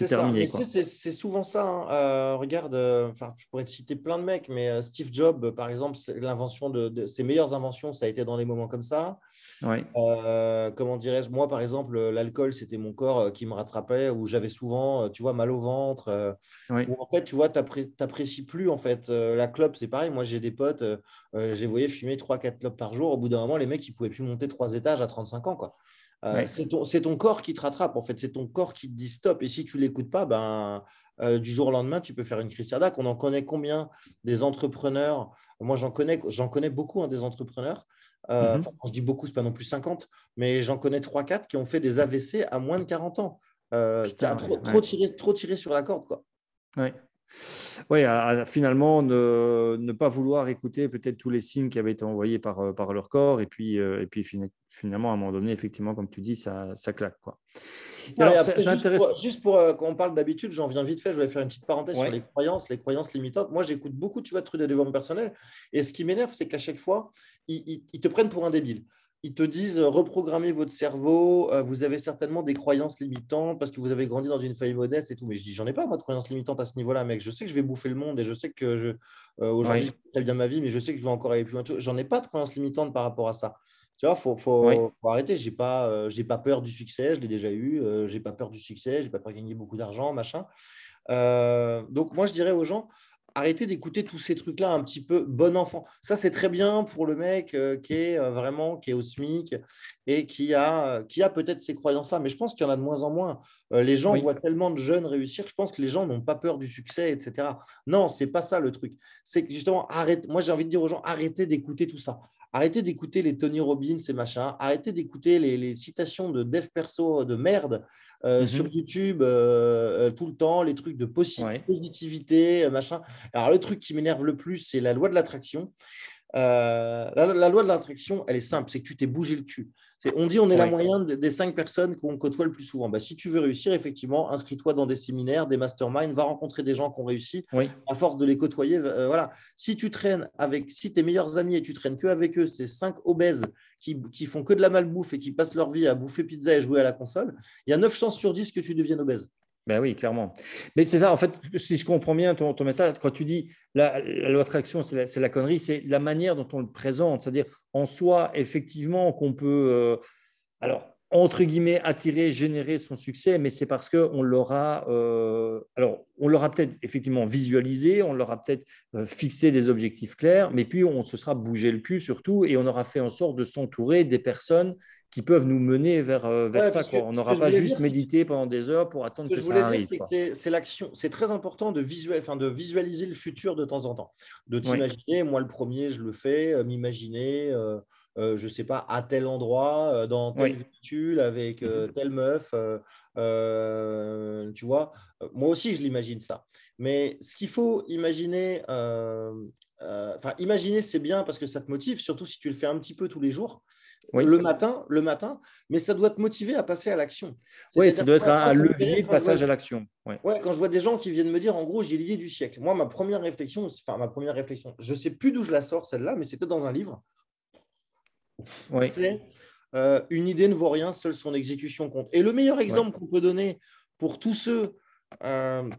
terminé. C'est souvent ça. Hein. Euh, regarde, enfin je pourrais te citer plein de mecs, mais Steve Jobs, par exemple, l'invention de, de, ses meilleures inventions, ça a été dans des moments comme ça. Euh, comment dirais-je Moi, par exemple, l'alcool, c'était mon corps euh, qui me rattrapait, où j'avais souvent, euh, tu vois, mal au ventre. Où en fait, tu vois, tu n'apprécies plus en fait la clope. C'est pareil. Moi, j'ai des potes, j'ai voyé fumer 3-4 clopes par jour. Au bout d'un moment, les mecs, ils pouvaient plus monter trois étages à 35 ans, quoi. C'est ton, ton, corps qui te rattrape, en fait. C'est ton corps qui te dit stop. Et si tu l'écoutes pas, ben, du jour au lendemain, tu peux faire une crise cardiaque. On en connaît combien des entrepreneurs? Moi, j'en connais, j'en connais beaucoup hein, des entrepreneurs euh, mhm. Quand je dis beaucoup, ce n'est pas non plus 50, mais j'en connais 3-4 qui ont fait des AVC à moins de 40 ans. Euh, trop, tiré, trop tiré sur la corde. Quoi. Oui. Finalement, ne, pas vouloir écouter peut-être tous les signes qui avaient été envoyés par, euh, par leur corps, et puis, et puis finalement, à un moment donné, effectivement, comme tu dis, ça, ça claque. Quoi. juste, pour, quand on parle d'habitude, j'en viens vite fait, je voulais faire une petite parenthèse sur les croyances, les croyances limitantes. Moi, j'écoute beaucoup, tu vois, de trucs de développement personnel, et ce qui m'énerve, c'est qu'à chaque fois, ils, te prennent pour un débile. Ils te disent euh, reprogrammez votre cerveau, euh, vous avez certainement des croyances limitantes parce que vous avez grandi dans une famille modeste et tout. Mais je dis j'en ai pas moi de croyances limitantes à ce niveau-là, mec. Je sais que je vais bouffer le monde et je sais que je, euh, aujourd'hui, je très bien ma vie, mais je sais que je vais encore aller plus loin. J'en ai pas de croyances limitantes par rapport à ça. Tu vois, faut, faut, arrêter. J'ai pas, j'ai pas peur du succès. Je l'ai déjà eu. j'ai pas peur du succès. J'ai pas peur de gagner beaucoup d'argent, machin. donc moi, je dirais aux gens, arrêtez d'écouter tous ces trucs-là un petit peu bon enfant. Ça, c'est très bien pour le mec euh, qui est euh, vraiment qui est au SMIC et qui a, qui a peut-être ces croyances-là. Mais je pense qu'il y en a de moins en moins. Euh, les gens voient tellement de jeunes réussir que je pense que les gens n'ont pas peur du succès, etc. Non, c'est pas ça le truc. C'est que justement, arrête. Moi, j'ai envie de dire aux gens, arrêtez d'écouter tout ça. Arrêtez d'écouter les Tony Robbins et machin. Arrêtez d'écouter les, citations de dev perso de merde euh, mhm. sur YouTube euh, euh, tout le temps, les trucs de positivité, machin. Alors, le truc qui m'énerve le plus, c'est la loi de l'attraction. La, loi de l'attraction, elle est simple, c'est que tu t'es bougé le cul. On dit on est la moyenne des cinq personnes qu'on côtoie le plus souvent. Bah, si tu veux réussir, effectivement, inscris-toi dans des séminaires, des masterminds, va rencontrer des gens qui ont réussi. À force de les côtoyer, euh, voilà. Si tu traînes avec, si tes meilleurs amis et tu traînes que avec eux, ces cinq obèses qui, qui font que de la malbouffe et qui passent leur vie à bouffer pizza et jouer à la console, il y a 9 chances sur 10 que tu deviennes obèse. Ben oui, clairement. Mais c'est ça, en fait, si je comprends bien ton, message, quand tu dis la, loi de traction, c'est la, connerie, c'est la manière dont on le présente. C'est-à-dire, en soi, effectivement, qu'on peut, euh, alors, entre guillemets, attirer, générer son succès, mais c'est parce qu'on l'aura, euh, alors, on l'aura peut-être effectivement visualisé, on l'aura peut-être euh, fixé des objectifs clairs, mais puis on se sera bougé le cul surtout et on aura fait en sorte de s'entourer des personnes qui peuvent nous mener vers, euh, vers ça. On n'aura pas juste médité pendant des heures pour attendre que, ça arrive. C'est l'action. C'est très important de, visuel, enfin, de visualiser le futur de temps en temps. De t'imaginer, moi le premier, je le fais, euh, m'imaginer, euh, je ne sais pas, à tel endroit, dans tel véhicule, avec mm-hmm. telle meuf. tu vois, moi aussi, je l'imagine ça. Mais ce qu'il faut imaginer, enfin, imaginer, c'est bien parce que ça te motive, surtout si tu le fais un petit peu tous les jours le matin, le matin, mais ça doit te motiver à passer à l'action. Oui, ça doit être un, levier de passage à l'action. Ouais. quand je vois des gens qui viennent me dire, en gros, j'ai l'idée du siècle. Moi, ma première réflexion, enfin ma première réflexion, je ne sais plus d'où je la sors celle-là, mais c'était dans un livre. C'est euh, une idée ne vaut rien, seule son exécution compte. Et le meilleur exemple qu'on peut donner pour tous ceux euh,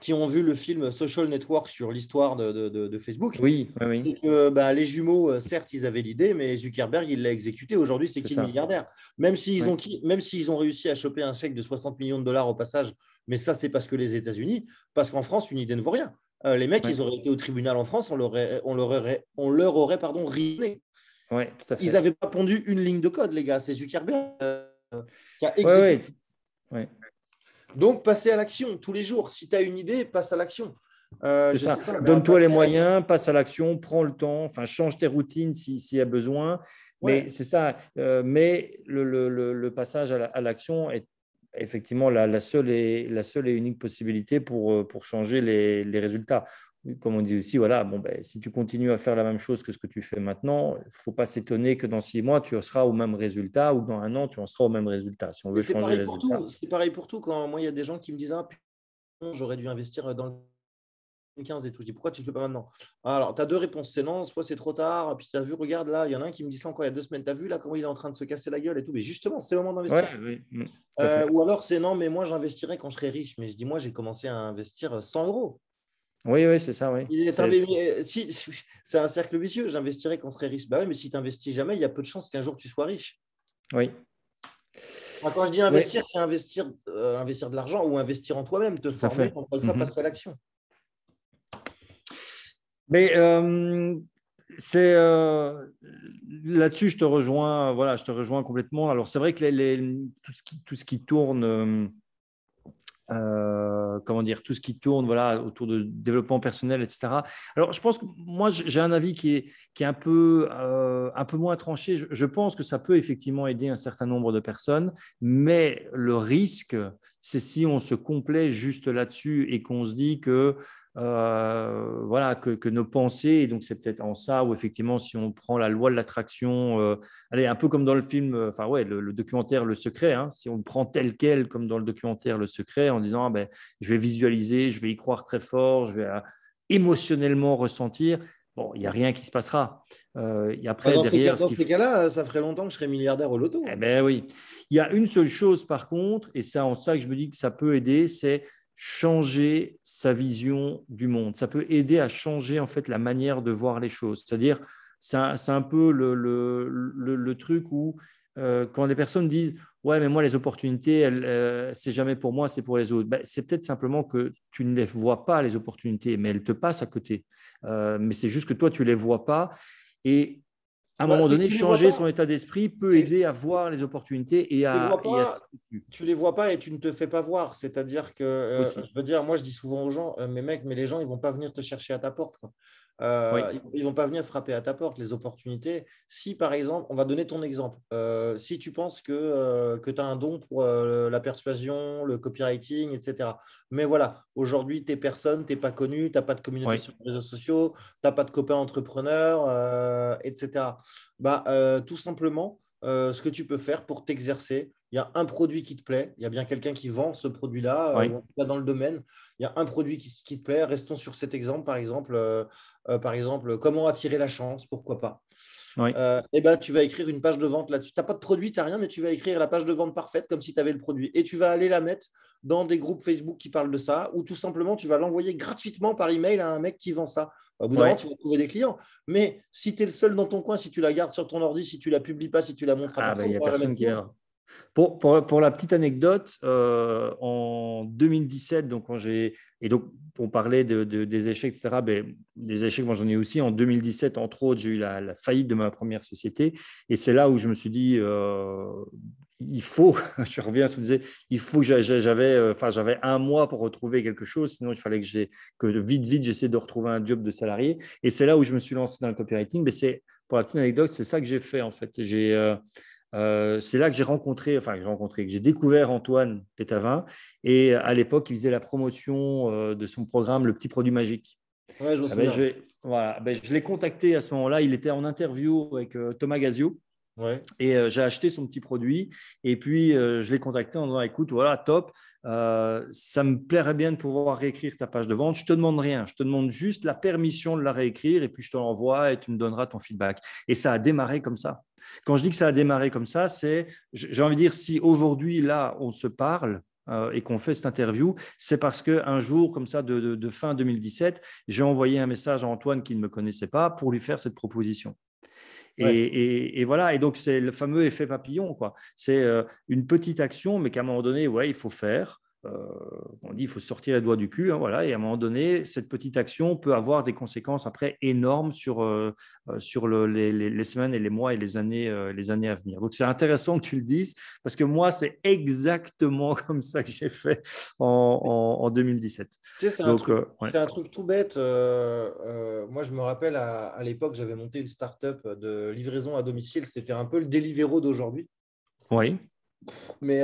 qui ont vu le film Social Network sur l'histoire de, Facebook, oui, oui, que bah, les jumeaux, euh, certes, ils avaient l'idée, mais Zuckerberg, il l'a exécuté. Aujourd'hui, c'est qui le milliardaire. Même s'ils ont, même s'ils ont réussi à choper un chèque de 60 millions de dollars au passage, mais ça, c'est parce que les États-Unis, parce qu'en France, une idée ne vaut rien. Euh, les mecs, ils auraient été au tribunal en France, on leur aurait, on leur aurait, on leur aurait pardon, Ils n'avaient pas pondu une ligne de code, les gars. C'est Zuckerberg euh, qui a exécuté. Donc, passer à l'action tous les jours. Si tu as une idée, passe à l'action. Euh, Donne-toi les moyens, passe à l'action, prends le temps, enfin, change tes routines s'il y a besoin. Mais c'est ça. Euh, mais le, passage à l'action est effectivement la, seule et, la seule et unique possibilité pour, euh, pour changer les, les résultats comme on dit aussi, voilà, bon, ben, si tu continues à faire la même chose que ce que tu fais maintenant, il ne faut pas s'étonner que dans six mois, tu seras au même résultat ou dans un an, tu en seras au même résultat. Si on veut changer les résultats. C'est pareil pour tout. Quand moi, il y a des gens qui me disent Ah, j'aurais dû investir dans le 15 et tout. Je dis Pourquoi tu ne le fais pas maintenant? Alors, tu as deux réponses. C'est non, soit c'est trop tard. Puis tu as vu, regarde là, il y en a un qui me dit ça encore il y a deux semaines. Tu as vu là comment il est en train de se casser la gueule et tout? Mais justement, c'est le moment d'investir. Mm, euh, ou alors, c'est non, mais moi, j'investirai quand je serai riche. Mais je dis Moi, j'ai commencé à investir 100 euros. Oui, oui, c'est ça, oui. C'est un cercle vicieux. J'investirais quand on serait riche. Bah oui, mais si tu n'investis jamais, il y a peu de chances qu'un jour tu sois riche. Oui. quand je dis investir, c'est investir, euh, investir de l'argent ou investir en toi-même, te former, encore une fois, passer à l'action. Mais euh, c'est euh, là-dessus, je te rejoins. Voilà, je te rejoins complètement. Alors, c'est vrai que les, tout, ce qui, tout ce qui tourne euh, comment dire, tout ce qui tourne voilà, autour de développement personnel, etc. Alors, je pense que moi, j'ai un avis qui est, qui est un, peu, euh, un peu moins tranché. Je, pense que ça peut effectivement aider un certain nombre de personnes, mais le risque, c'est si on se complaît juste là-dessus et qu'on se dit que euh, voilà, que, nos pensées, et donc c'est peut-être en ça où effectivement, si on prend la loi de l'attraction, euh, allez, un peu comme dans le film, euh, enfin ouais, le, documentaire Le Secret, hein, si on le prend tel quel, comme dans le documentaire Le Secret, en disant, ah ben, je vais visualiser, je vais y croire très fort, je vais émotionnellement ressentir, bon, il n'y a rien qui se passera. et après, dans derrière, ces, ces cas-là, ça ferait longtemps que je serais milliardaire au loto. Eh ben oui. Il y a une seule chose, par contre, et c'est en ça que je me dis que ça peut aider, c'est changer sa vision du monde. Ça peut aider à changer en fait la manière de voir les choses. C'est-à-dire, c'est un, peu le, truc où euh, quand des personnes disent ouais mais moi les opportunités euh, c'est jamais pour moi c'est pour les autres ben, c'est peut-être simplement que tu ne les vois pas les opportunités mais elles te passent à côté euh, mais c'est juste que toi tu les vois pas et à un moment donné, changer son état d'esprit peut aider à voir les opportunités et à, Tu les vois pas et tu ne te fais pas voir. C'est-à-dire que, euh, je veux dire, moi, je dis souvent aux gens, euh, mais mec, mais les gens, ils vont pas venir te chercher à ta porte. Euh, ils ne vont pas venir frapper à ta porte, les opportunités. Si, par exemple, on va donner ton exemple, euh, si tu penses que, euh, que tu as un don pour la persuasion, le copywriting, etc. Mais voilà, aujourd'hui, tu es personne, tu n'es pas connu, tu n'as pas de communauté sur les réseaux sociaux, tu n'as pas de copains entrepreneurs, etc. Bah, tout simplement, ce que tu peux faire pour t'exercer, il y a un produit qui te plaît, il y a bien quelqu'un qui vend ce produit-là, dans le domaine il y a un produit qui, te plaît. Restons sur cet exemple, par exemple, euh, euh, par exemple comment attirer la chance, pourquoi pas. euh, eh ben, tu vas écrire une page de vente là-dessus. Tu n'as pas de produit, tu n'as rien, mais tu vas écrire la page de vente parfaite comme si tu avais le produit. Et tu vas aller la mettre dans des groupes Facebook qui parlent de ça, ou tout simplement, tu vas l'envoyer gratuitement par email à un mec qui vend ça. Au bout d'un moment, tu vas trouver des clients. Mais si tu es le seul dans ton coin, si tu la gardes sur ton ordi, si tu la publies pas, si tu la montres à ah, personne, il a personne qui pour, pour, la petite anecdote, euh, en 2017, donc quand j'ai et donc on parlait de, des échecs, etc. Ben, des échecs, moi j'en ai aussi. En 2017, entre autres, j'ai eu la, faillite de ma première société, et c'est là où je me suis dit, euh, il faut, [laughs] je reviens à ce que vous disiez, il faut que j'avais, euh, enfin j'avais un mois pour retrouver quelque chose, sinon il fallait que j'ai que vite vite j'essaie de retrouver un job de salarié, et c'est là où je me suis lancé dans le copywriting. Mais c'est pour la petite anecdote, c'est ça que j'ai fait en fait. J'ai euh, c'est là que j'ai rencontré, enfin, j'ai rencontré, que j'ai découvert Antoine Pétavin. Et à l'époque, il faisait la promotion euh, de son programme Le Petit Produit Magique. Ouais, je, ah ben, je, voilà, ben, je l'ai contacté à ce moment-là. Il était en interview avec euh, Thomas Gazio. Et j'ai acheté son petit produit. Et puis, je l'ai contacté en disant Écoute, voilà, top. ça me plairait bien de pouvoir réécrire ta page de vente. Je te demande rien. Je te demande juste la permission de la réécrire. Et puis, je te l'envoie et tu me donneras ton feedback. Et ça a démarré comme ça. Quand je dis que ça a démarré comme ça, c'est, j'ai envie de dire, si aujourd'hui, là, on se parle, euh, et qu'on fait cette interview, c'est parce qu'un jour, comme ça, de, fin 2017, j'ai envoyé un message à Antoine qui ne me connaissait pas pour lui faire cette proposition. Et, voilà, et donc c'est le fameux effet papillon. quoi. C'est euh, une petite action, mais qu'à un moment donné, ouais, il faut faire. Euh, on dit il faut sortir les doigts du cul, hein, voilà, et à un moment donné, cette petite action peut avoir des conséquences après énormes sur, euh, euh, sur les, semaines et les mois et les années, les années à venir. Donc c'est intéressant que tu le dises, parce que moi, c'est exactement [laughs] comme ça que j'ai fait en, 2017. c'est un, truc tout bête. moi, je me rappelle à, l'époque, j'avais monté une start-up de livraison à domicile, c'était un peu le Deliveroo d'aujourd'hui. Oui. Mais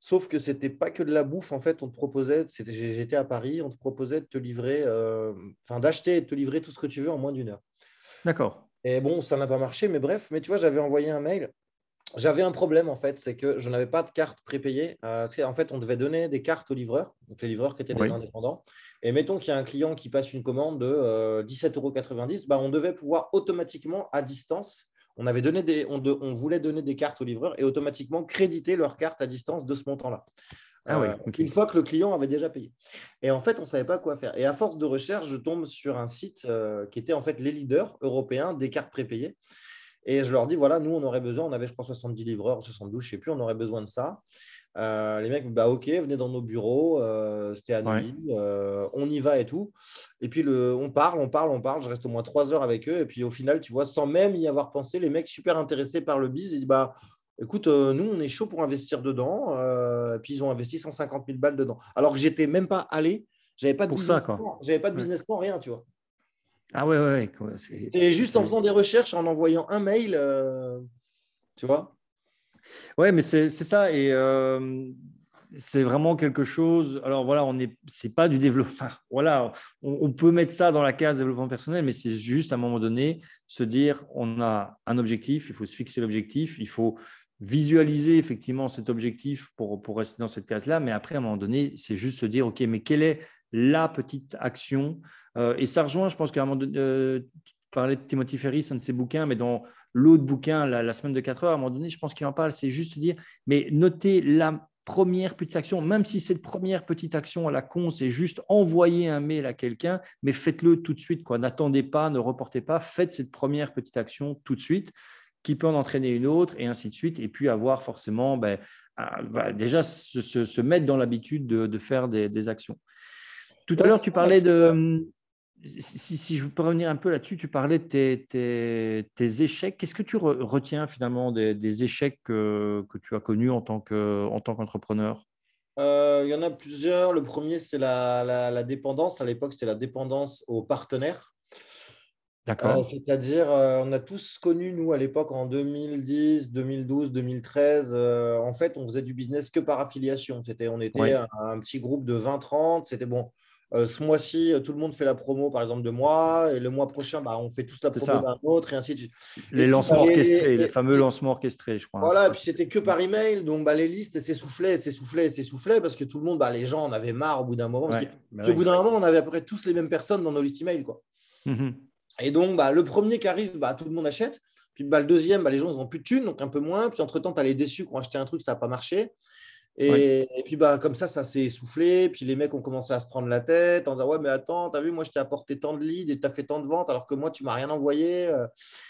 Sauf que c'était pas que de la bouffe. En fait, on te proposait, j'étais à Paris, on te proposait de te livrer, euh, enfin d'acheter et de te livrer tout ce que tu veux en moins d'une heure. D'accord. Et bon, ça n'a pas marché, mais bref. Mais tu vois, j'avais envoyé un mail. J'avais un problème en fait, c'est que je n'avais pas de carte prépayée. Euh, en fait, on devait donner des cartes aux livreurs, donc les livreurs qui étaient des indépendants. Et mettons qu'il y a un client qui passe une commande de euh, 17,90 euros, bah, on devait pouvoir automatiquement à distance on, avait donné des, on, voulait donner des cartes aux livreurs et automatiquement créditer leurs cartes à distance de ce montant-là. Ah euh, Une fois que le client avait déjà payé. Et en fait, on ne savait pas quoi faire. Et à force de recherche, je tombe sur un site euh, qui était en fait les leaders européens des cartes prépayées. Et je leur dis, voilà, nous, on aurait besoin, on avait, je pense, 70 livreurs, 72, je ne sais plus, on aurait besoin de ça. Euh, les mecs, bah ok, venez dans nos bureaux, euh, c'était à nuit, euh, on y va et tout. Et puis le, on parle, on parle, on parle, je reste au moins trois heures avec eux. Et puis au final, tu vois, sans même y avoir pensé, les mecs super intéressés par le biz, ils disent, bah écoute, nous, on est chaud pour investir dedans. et puis ils ont investi 150 000 balles dedans. Alors que j'étais même pas allé, j'avais pas de pour business j'avais pas de business plan, rien, tu vois. Ah ouais, ouais, ouais. C'est juste en faisant des recherches, en envoyant un mail, tu vois. Ouais, mais c'est ça. Et euh, c'est vraiment quelque chose. Alors voilà, on est, c'est pas du développement. voilà, on, peut mettre ça dans la case développement personnel, mais c'est juste à un moment donné se dire on a un objectif, il faut se fixer l'objectif, il faut visualiser effectivement cet objectif pour, pour rester dans cette case-là, mais après à un moment donné, c'est juste se dire ok, mais quelle est la petite action euh, Et ça rejoint, je pense qu'à un moment donné, euh, tu parlais de Timothy Ferris, un de ses bouquins, mais dans l'autre bouquin, la, semaine de 4 heures, à un moment donné, je pense qu'il en parle, c'est juste dire, mais notez la première petite action, même si cette première petite action à la con, c'est juste envoyer un mail à quelqu'un, mais faites-le tout de suite. Quoi. N'attendez pas, ne reportez pas, faites cette première petite action tout de suite, qui peut en entraîner une autre, et ainsi de suite, et puis avoir forcément, ben, déjà se, mettre dans l'habitude de, faire des, des actions. Tout à l'heure, tu parlais de, si, je peux revenir un peu là-dessus, tu parlais de tes, échecs. Qu'est-ce que tu retiens finalement des, échecs que, tu as connus en tant qu'entrepreneur? Euh, Il y en a plusieurs. Le premier, c'est la, dépendance. À l'époque, c'était la dépendance aux partenaires. D'accord. C'est-à-dire, on a tous connu, nous, à l'époque, en 2010, 2012, 2013, en fait, on faisait du business que par affiliation. C'était, on était un, un, petit groupe de 20-30. C'était bon, euh, ce mois-ci, euh, tout le monde fait la promo, par exemple, de moi, et le mois prochain, bah, on fait tous la promo d'un autre, et ainsi de suite. Les lancements orchestrés, les fameux lancements orchestrés, je crois. Voilà, et puis c'était que par email, donc bah, les listes s'essoufflaient, s'essoufflaient, s'essoufflaient, parce que tout le monde, bah, les gens en avaient marre au bout d'un moment. Bah au bout d'un moment, on avait à peu près tous les mêmes personnes dans nos listes email. Quoi. Mmh et donc, bah, le premier qui arrive, bah, tout le monde achète. Puis bah, le deuxième, bah, les gens n'ont plus de thunes, donc un peu moins. Puis entre-temps, tu as les déçus qui ont acheté un truc, ça n'a pas marché. Et, puis bah, comme ça, ça s'est essoufflé. Puis les mecs ont commencé à se prendre la tête en disant Ouais, mais attends, t'as vu, moi je t'ai apporté tant de leads et t'as fait tant de ventes alors que moi tu m'as rien envoyé. Euh.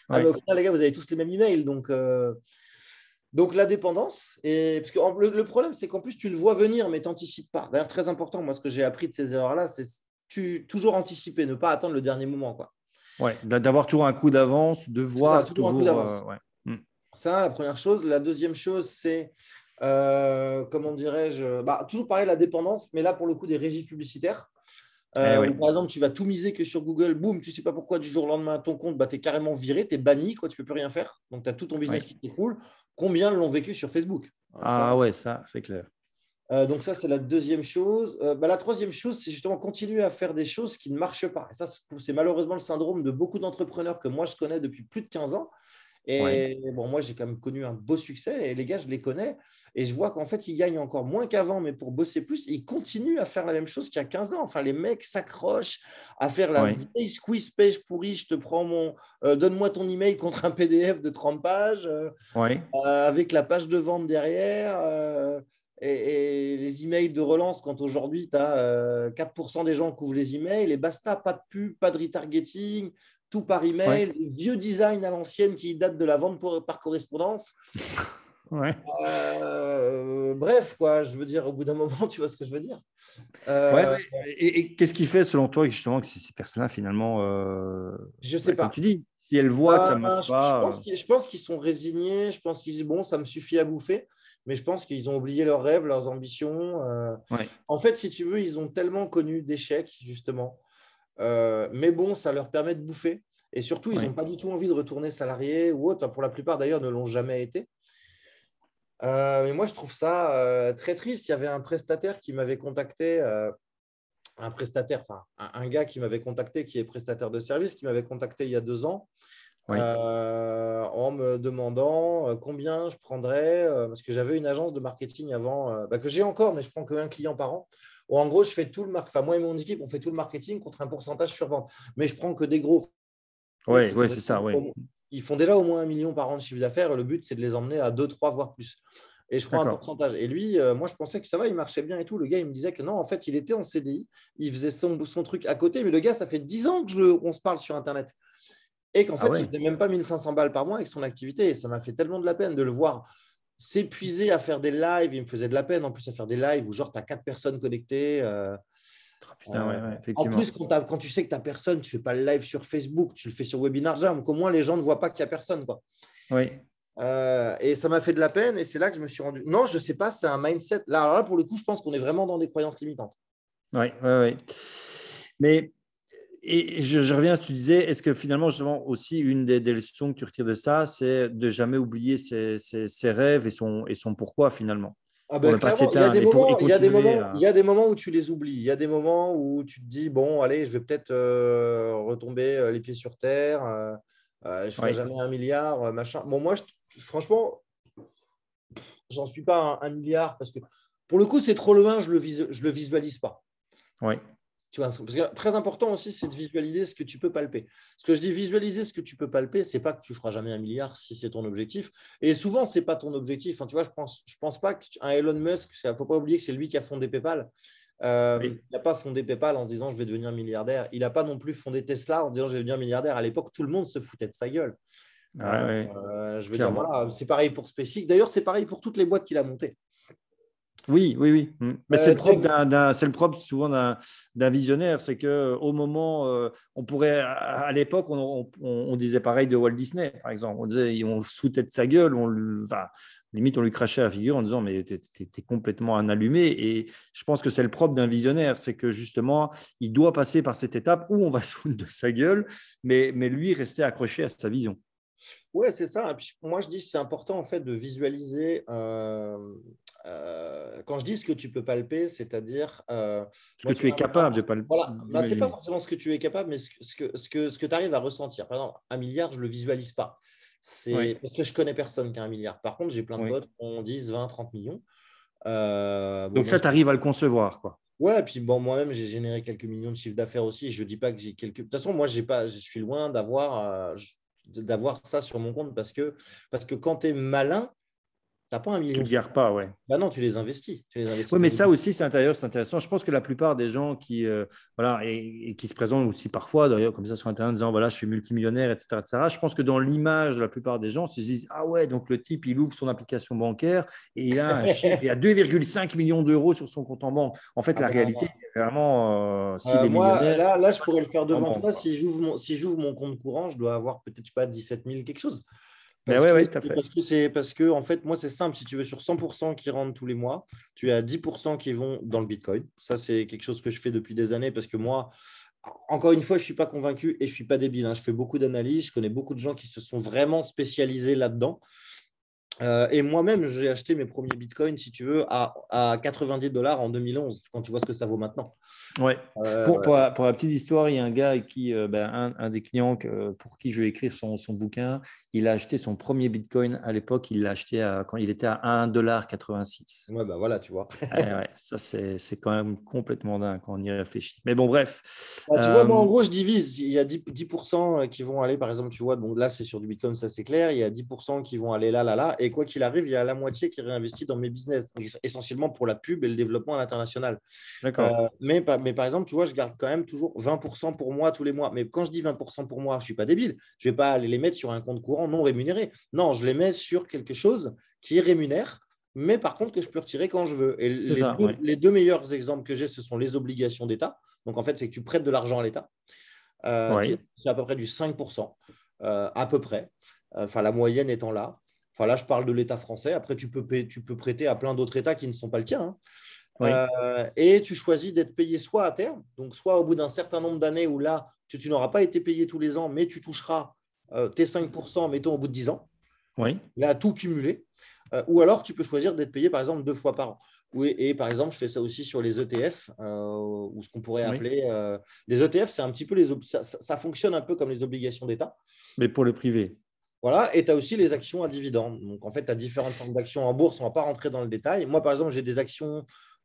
Ah, au final, les gars, vous avez tous les mêmes emails. Donc, euh, donc la dépendance. Et parce que le, problème, c'est qu'en plus tu le vois venir, mais tu n'anticipes pas. D'ailleurs, très important, moi ce que j'ai appris de ces erreurs-là, c'est tu, toujours anticiper, ne pas attendre le dernier moment. Quoi. Ouais, d'avoir toujours un coup d'avance, de voir. toujours, un coup d'avance. Euh, hmm. Ça, la première chose. La deuxième chose, c'est euh, comment dirais-je bah, Toujours pareil, la dépendance, mais là, pour le coup, des régies publicitaires. Euh, eh par exemple, tu vas tout miser que sur Google, boum, tu sais pas pourquoi du jour au lendemain, ton compte, bah, tu es carrément viré, tu es banni, quoi, tu peux plus rien faire. Donc, tu as tout ton business qui s'écroule. Combien l'ont vécu sur Facebook Ah ouais, ça, c'est clair. Euh, donc ça, c'est la deuxième chose. Bah, la troisième chose, c'est justement continuer à faire des choses qui ne marchent pas. Et ça, c'est malheureusement le syndrome de beaucoup d'entrepreneurs que moi, je connais depuis plus de 15 ans. Et bon, moi, j'ai quand même connu un beau succès et les gars, je les connais. Et je vois qu'en fait, ils gagnent encore moins qu'avant, mais pour bosser plus, ils continuent à faire la même chose qu'il y a 15 ans. Enfin, les mecs s'accrochent à faire la vieille squeeze page pourrie. Je te prends mon. Euh, donne-moi ton email contre un PDF de 30 pages euh, euh, avec la page de vente derrière. Et, les emails de relance, quand aujourd'hui, tu as 4% des gens qui ouvrent les emails, et basta, pas de pub, pas de retargeting, tout par email, vieux design à l'ancienne qui date de la vente par correspondance. [laughs] Euh, bref, quoi, je veux dire, au bout d'un moment, [laughs] tu vois ce que je veux dire. Euh, et, qu'est-ce qui fait, selon toi, justement, que ces personnes-là, finalement, euh, je sais bah, pas. tu dis, si elles voient que ça ne bah, marche pas. Je pense qu'ils sont résignés. Je pense qu'ils disent bon, ça me suffit à bouffer. Mais je pense qu'ils ont oublié leurs rêves, leurs ambitions. En fait, si tu veux, ils ont tellement connu d'échecs, justement. Mais bon, ça leur permet de bouffer. Et surtout, ils n'ont pas du tout envie de retourner salarié ou autre. pour la plupart, d'ailleurs, ne l'ont jamais été. Euh, mais moi, je trouve ça euh, très triste. Il y avait un prestataire qui m'avait contacté, euh, un prestataire, enfin, un, gars qui m'avait contacté, qui est prestataire de service, qui m'avait contacté il y a deux ans, en me demandant combien je prendrais, parce que j'avais une agence de marketing avant, bah, que j'ai encore, mais je prends qu'un client par an. Ou en gros, je fais tout le marketing, enfin, moi et mon équipe, on fait tout le marketing contre un pourcentage sur vente. Mais je prends que des gros. Oui, ouais, c'est ça, oui ils font déjà au moins un million par an de chiffre d'affaires. Le but, c'est de les emmener à 2, 3, voire plus. Et je prends un pourcentage. Et lui, euh, moi, je pensais que ça va, il marchait bien et tout. Le gars, il me disait que non, en fait, il était en CDI. Il faisait son, son truc à côté. Mais le gars, ça fait 10 ans qu'on se parle sur Internet. Et qu'en ah fait, il ne faisait même pas 1500 balles par mois avec son activité. Et ça m'a fait tellement de la peine de le voir s'épuiser à faire des lives. Il me faisait de la peine en plus à faire des lives où, genre, tu as quatre personnes connectées. Euh, euh, en plus, quand, tu sais que tu n'as personne, tu ne fais pas le live sur Facebook, tu le fais sur Webinarja, donc au moins les gens ne voient pas qu'il n'y a personne. Quoi. Oui. Euh, et ça m'a fait de la peine et c'est là que je me suis rendu. Non, je ne sais pas, c'est un mindset. Là, là, pour le coup, je pense qu'on est vraiment dans des croyances limitantes. Oui, oui, oui. Mais et je, reviens, tu disais, est-ce que finalement, justement, aussi, une des, leçons que tu retires de ça, c'est de jamais oublier ses, ses, rêves et son, et son pourquoi finalement? Ah ben, il, y a des moments, il, y a des moments, il y a des moments où tu les oublies. Il y a des moments où tu te dis bon, allez, je vais peut-être euh, retomber euh, les pieds sur terre. Euh, je ne ferai jamais un milliard, machin. Bon, moi, je, franchement, j'en suis pas un, un, milliard parce que pour le coup, c'est trop loin, je ne le, je le visualise pas. Oui. Tu vois, parce que très important aussi, c'est de visualiser ce que tu peux palper. Ce que je dis visualiser ce que tu peux palper, c'est pas que tu feras jamais un milliard si c'est ton objectif. Et souvent, c'est pas ton objectif. Enfin, tu vois, je pense, je pense pas qu'un Elon Musk, il faut pas oublier que c'est lui qui a fondé PayPal. Euh, il n'a pas fondé PayPal en se disant je vais devenir milliardaire. Il n'a pas non plus fondé Tesla en se disant je vais devenir milliardaire. À l'époque, tout le monde se foutait de sa gueule. Ah euh, je veux dire, voilà, c'est pareil pour SpaceX. D'ailleurs, c'est pareil pour toutes les boîtes qu'il a montées. Oui, oui, oui. Mm. Mais c'est le propre d'un, c'est le propre souvent d'un, visionnaire, c'est que au moment, on pourrait, à, l'époque, on, disait pareil de Walt Disney, par exemple. On disait, on se foutait de sa gueule, on, enfin, limite on lui crachait la figure en disant mais tu es, complètement un allumé. Et je pense que c'est le propre d'un visionnaire, c'est que justement, il doit passer par cette étape où on va se foutre de sa gueule, mais, mais lui rester accroché à sa vision. Ouais, c'est ça. moi, je dis que c'est important en fait de visualiser. Euh, euh, quand je dis ce que tu peux palper, c'est-à-dire euh, ce que tu es capable de palper. Voilà, bah, c'est pas forcément ce que tu es capable, mais ce que ce que ce que tu arrives à ressentir. Par exemple, un milliard, je le visualise pas. C'est parce que je connais personne qui a un milliard. Par contre, j'ai plein de potes qui ont 10, 20, 30 millions. Donc ça, tu arrives à le concevoir, quoi. Ouais, puis bon, moi-même, j'ai généré quelques millions de chiffres d'affaires aussi. Je ne dis pas que j'ai quelques. De toute façon, moi, j'ai pas, je suis loin d'avoir d'avoir ça sur mon compte parce que, parce que quand tu malin, tu pas un million. Tu ne gardes pas, ouais. Bah non, tu les investis. Tu les oui, mais ça aussi, c'est intérieur, c'est intéressant. Je pense que la plupart des gens qui, euh, voilà, et, qui se présentent aussi parfois, d'ailleurs, comme ça sur Internet, en disant voilà, je suis multimillionnaire, etc., etc. Je pense que dans l'image de la plupart des gens, ils se disent ah ouais, donc le type, il ouvre son application bancaire et il a un [laughs] chiffre, il a 2,5 millions d'euros sur son compte en banque. En fait, ah la réalité, est vraiment, euh, s'il euh. Là, là, je pourrais le faire devant toi. Si j'ouvre mon, si mon compte courant, je dois avoir peut-être pas 17 000 quelque chose. Parce, ouais, que, parce que c'est parce que en fait moi c'est simple. Si tu veux sur 100% qui rentrent tous les mois tu as 10% qui vont dans le Bitcoin. Ça c'est quelque chose que je fais depuis des années parce que moi encore une fois je suis pas convaincu et je suis pas débile hein. je fais beaucoup d'analyses je connais beaucoup de gens qui se sont vraiment spécialisés là-dedans euh, et moi-même, j'ai acheté mes premiers bitcoins, si tu veux, à, à 90 dollars en 2011, quand tu vois ce que ça vaut maintenant. Ouais. Euh, pour, pour, la, petite histoire, il y a un gars qui, euh, ben, un, des clients pour qui je vais écrire son, son, bouquin, il a acheté son premier bitcoin à l'époque, il l'a acheté à, quand il était à 1,86$. Ouais, ben voilà, tu vois. ouais, ça, c'est quand même complètement dingue quand on y réfléchit. Mais bon, bref. Bah, tu vois, moi, en gros, je divise. Il y a 10%, 10 qui vont aller, par exemple, tu vois, donc là, c'est sur du bitcoin, ça c'est clair. Il y a 10% qui vont aller là, là, là. Et et quoi qu'il arrive, il y a la moitié qui réinvestit dans mes business, essentiellement pour la pub et le développement à l'international. D'accord. Euh, mais, mais par exemple, tu vois, je garde quand même toujours 20% pour moi tous les mois. Mais quand je dis 20% pour moi, je ne suis pas débile. Je ne vais pas aller les mettre sur un compte courant non rémunéré. Non, je les mets sur quelque chose qui rémunère mais par contre que je peux retirer quand je veux. Et les, deux, meilleurs exemples que j'ai, ce sont les obligations d'État. Donc en fait, c'est que tu prêtes de l'argent à l'État. Euh, c'est à peu près du 5%, euh, à peu près. Enfin, la moyenne étant là. Enfin, là, je parle de l'État français. Après, tu peux, tu peux prêter à plein d'autres États qui ne sont pas le tien. Hein. Euh, et tu choisis d'être payé soit à terme, donc soit au bout d'un certain nombre d'années où là, tu, n'auras pas été payé tous les ans, mais tu toucheras euh, tes 5%, mettons, au bout de 10 ans. Oui. Là, tout cumulé. Euh, ou alors, tu peux choisir d'être payé, par exemple, deux fois par an. Oui, et par exemple, je fais ça aussi sur les ETF, ou ce qu'on pourrait appeler. les ETF, c'est un petit peu les ça, ça, fonctionne un peu comme les obligations d'État. Mais pour le privé. Voilà, et tu as aussi les actions à dividendes. Donc, en fait, tu as différentes formes d'actions en bourse. On ne va pas rentrer dans le détail. Moi, par exemple, j'ai des actions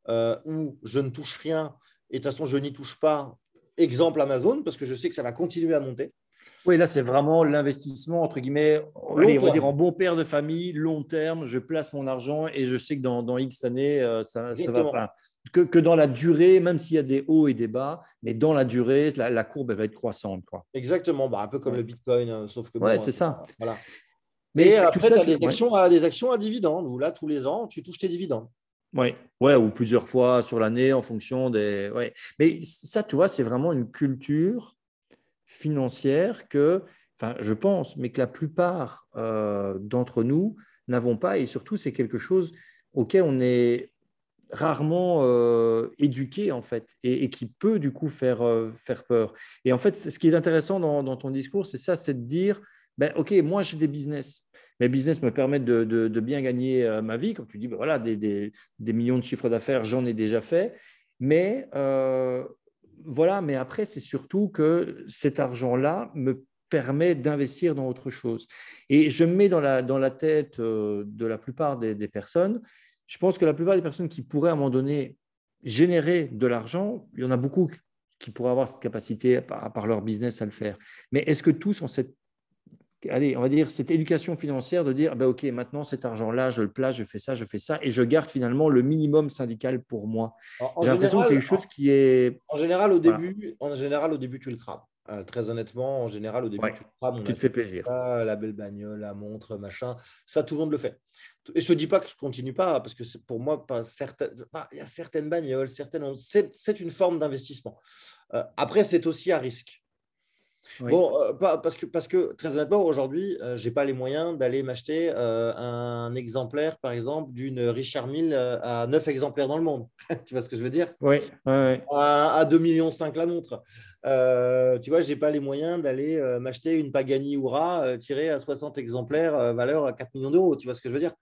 euh, où je ne touche rien et de toute façon, je n'y touche pas. Exemple Amazon, parce que je sais que ça va continuer à monter. Oui, là, c'est vraiment l'investissement, entre guillemets, on va dire en bon père de famille, long terme. Je place mon argent et je sais que dans, dans X années, euh, ça, ça, va. Que, que, dans la durée, même s'il y a des hauts et des bas, mais dans la durée, la, courbe elle va être croissante. Quoi. Exactement, bah, un peu comme le Bitcoin, euh, sauf que. Oui, c'est ça. Voilà. Mais après, tu as des, actions à, des actions à dividendes, où là, tous les ans, tu touches tes dividendes. Oui, ouais, ou plusieurs fois sur l'année en fonction des. Ouais. Mais ça, tu vois, c'est vraiment une culture financière que, enfin, je pense, mais que la plupart euh, d'entre nous n'avons pas. Et surtout, c'est quelque chose auquel on est rarement euh, éduqué, en fait, et, qui peut, du coup, faire, euh, faire peur. Et en fait, ce qui est intéressant dans, ton discours, c'est ça, c'est de dire, ben, OK, moi, j'ai des business. Mes business me permettent de, de, bien gagner ma vie. Comme tu dis, ben, voilà, des, des, des, millions de chiffres d'affaires, j'en ai déjà fait. Mais voilà, mais après, c'est surtout que cet argent-là me permet d'investir dans autre chose. Et je me mets dans la, dans la tête euh, de la plupart des, personnes. Je pense que la plupart des personnes qui pourraient à un moment donné générer de l'argent, il y en a beaucoup qui pourraient avoir cette capacité par, par leur business à le faire. Mais est-ce que tous ont cette allez, on va dire, cette éducation financière de dire, bah, OK, maintenant cet argent-là, je le place, je fais ça, je fais ça, et je garde finalement le minimum syndical pour moi? J'ai l'impression que c'est une chose qui est. En général, au début, en général, au début, tu le crames. Euh, très honnêtement, en général, au début, tu, tu te fais plaisir. la belle bagnole, la montre, machin. Ça, tout le monde le fait. Et je ne dis pas que je ne continue pas, parce que pour moi, pas certaines, il y a certaines bagnoles, certaines, c'est une forme d'investissement. Euh, après, c'est aussi à risque. Bon, euh, parce, que, parce que très honnêtement, aujourd'hui, euh, je n'ai pas les moyens d'aller m'acheter euh, un exemplaire, par exemple, d'une Richard Mille à 9 exemplaires dans le monde. [laughs] tu vois ce que je veux dire? Oui. À, à 2,5 millions la montre. Tu vois, je n'ai pas les moyens d'aller m'acheter une Pagani Oura tirée à 60 exemplaires, valeur à 4 millions d'euros. Tu vois ce que je veux dire?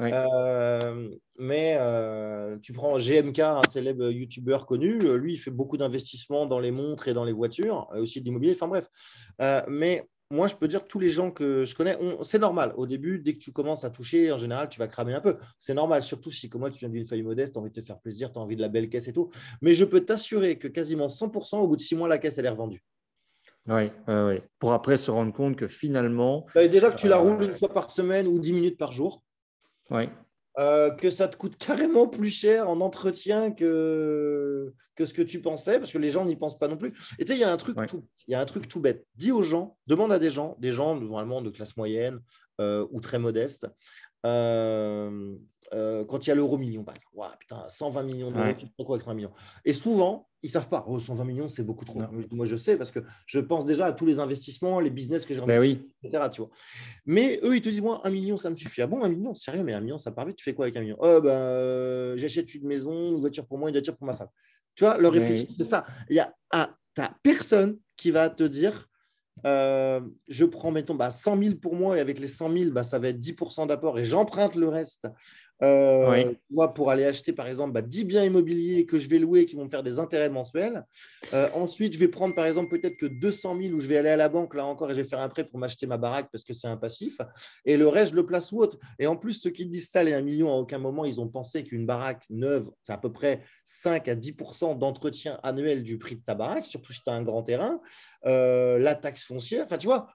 Euh, mais euh, tu prends GMK, un célèbre YouTuber connu, euh, lui, il fait beaucoup d'investissements dans les montres et dans les voitures, aussi de l'immobilier, enfin bref. mais moi, je peux dire que tous les gens que je connais, c'est normal. Au début, dès que tu commences à toucher, en général, tu vas cramer un peu. C'est normal, surtout si, comme moi, tu viens d'une famille modeste, tu as envie de te faire plaisir, tu as envie de la belle caisse et tout. Mais je peux t'assurer que quasiment 100%, au bout de six mois, la caisse, elle est revendue. Oui, oui, pour après se rendre compte que finalement. Bah, déjà que tu la roules une fois par semaine ou 10 minutes par jour. Oui. Euh, que ça te coûte [laughs] carrément plus cher en entretien que, que ce que tu pensais, parce que les gens n'y pensent pas non plus. Et tu sais, il y a un truc tout, il y a un truc tout bête. Dis aux gens, demande à des gens, des gens normalement de classe moyenne euh, ou très modestes, euh, euh, quand il y a l'euro million, par exemple. putain, 120 millions d'euros, tu fais quoi avec 100 millions? Et souvent, ils ne savent pas. Oh, 120 millions, c'est beaucoup trop. Moi, je sais parce que je pense déjà à tous les investissements, les business que j'ai ben oui. etc. Tu vois. Mais eux, ils te disent, moi, 1 million, ça me suffit. Ah bon, 1 million, sérieux, mais 1 million, ça part vite. Tu fais quoi avec 1 million? Oh, ben, J'achète une maison, une voiture pour moi, une voiture pour ma femme. Tu vois, leur réflexion, c'est ça. Il y a ah, personne qui va te dire, euh, je prends, mettons, bah, 100 000 pour moi et avec les 100 000, bah, ça va être 10% d'apport et j'emprunte le reste euh, pour aller acheter, par exemple, bah, 10 biens immobiliers que je vais louer qui vont me faire des intérêts mensuels. Euh, ensuite, je vais prendre, par exemple, peut-être que 200 000 où je vais aller à la banque, là encore, et je vais faire un prêt pour m'acheter ma baraque parce que c'est un passif. Et le reste, je le place où autre. Et en plus, ceux qui disent ça, les 1 million, à aucun moment, ils ont pensé qu'une baraque neuve, c'est à peu près 5 à 10% d'entretien annuel du prix de ta baraque, surtout si tu as un grand terrain. Euh, la taxe foncière, enfin, tu vois,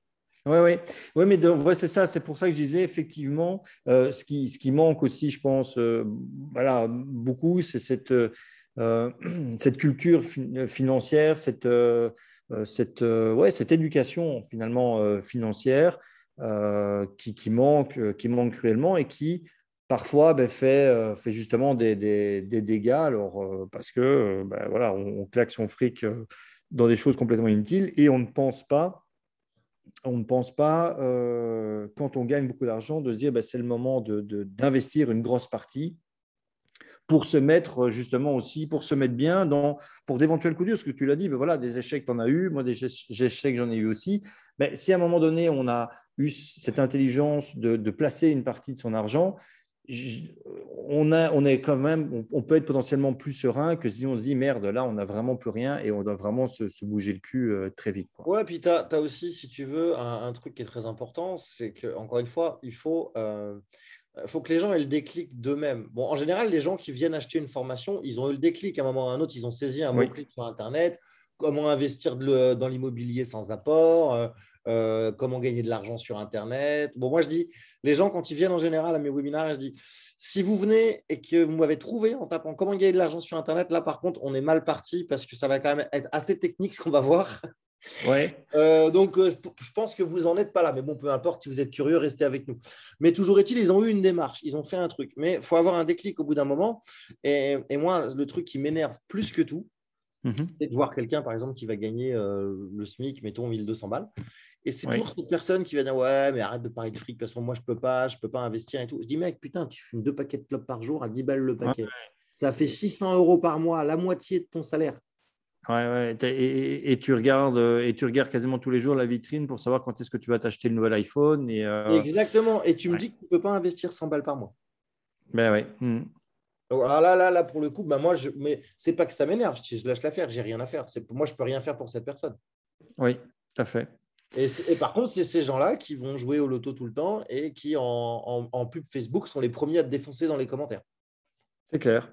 oui, oui. Ouais, mais c'est ça, c'est pour ça que je disais effectivement, euh, ce, qui, ce qui manque aussi, je pense, euh, voilà, beaucoup, c'est cette, euh, [clears throat] cette culture financière, cette, cette, ouais, cette éducation finalement financière qui, qui, manque, qui manque cruellement et qui parfois ben, fait, fait justement des, des, des dégâts, alors, parce que ben, voilà, on, claque son fric dans des choses complètement inutiles et on ne pense pas on ne pense pas, euh, quand on gagne beaucoup d'argent, de se dire bah, c'est le moment d'investir de, une grosse partie pour se mettre justement aussi, pour se mettre bien dans, pour d'éventuels coups durs. Ce que tu l'as dit, ben voilà, des échecs, tu en as eu, moi des échecs, j'en ai eu aussi. Mais si à un moment donné, on a eu cette intelligence de placer une partie de son argent, on, a, on est quand même, on, peut être potentiellement plus serein que si on se dit merde, là, on n'a vraiment plus rien et on doit vraiment se, bouger le cul euh, très vite. Quoi. Ouais, puis tu as, aussi, si tu veux, un, truc qui est très important, c'est que, encore une fois, il faut, euh, faut que les gens aient le déclic d'eux-mêmes. Bon, en général, les gens qui viennent acheter une formation, ils ont eu le déclic à un moment ou à un autre, ils ont saisi un mot-clic sur Internet, comment investir dans l'immobilier sans apport. Euh, euh, comment gagner de l'argent sur Internet. Bon, moi, je dis, les gens, quand ils viennent en général à mes webinaires, je dis, si vous venez et que vous m'avez trouvé en tapant comment gagner de l'argent sur Internet, là, par contre, on est mal parti parce que ça va quand même être assez technique ce qu'on va voir. Ouais. [laughs] Euh, donc, euh, je pense que vous n'en êtes pas là. Mais bon, peu importe, si vous êtes curieux, restez avec nous. Mais toujours est-il, ils ont eu une démarche, ils ont fait un truc. Mais il faut avoir un déclic au bout d'un moment. Et, moi, le truc qui m'énerve plus que tout, mhm. c'est de voir quelqu'un, par exemple, qui va gagner le SMIC, mettons 1200 balles, et c'est toujours cette personne qui va dire Ouais, mais arrête de parler de fric, parce que moi, je peux pas, je peux pas investir et tout. Je dis Mec, putain, tu fumes deux paquets de clopes par jour à 10 balles le paquet. Ça fait 600 euros par mois, la moitié de ton salaire. Ouais, ouais. Et, tu regardes, euh, et tu regardes quasiment tous les jours la vitrine pour savoir quand est-ce que tu vas t'acheter le nouvel iPhone. Et euh, Exactement. Et tu me dis que tu ne peux pas investir 100 balles par mois. Ben oui. Hmm. Alors là, là, là, pour le coup, ben moi, je... mais c'est pas que ça m'énerve. Je, je lâche l'affaire, j'ai rien à faire. Moi, je peux rien faire pour cette personne. Oui, tout à fait. Et, par contre, c'est ces gens-là qui vont jouer au loto tout le temps et qui, en, pub Facebook, sont les premiers à te défoncer dans les commentaires. C'est clair.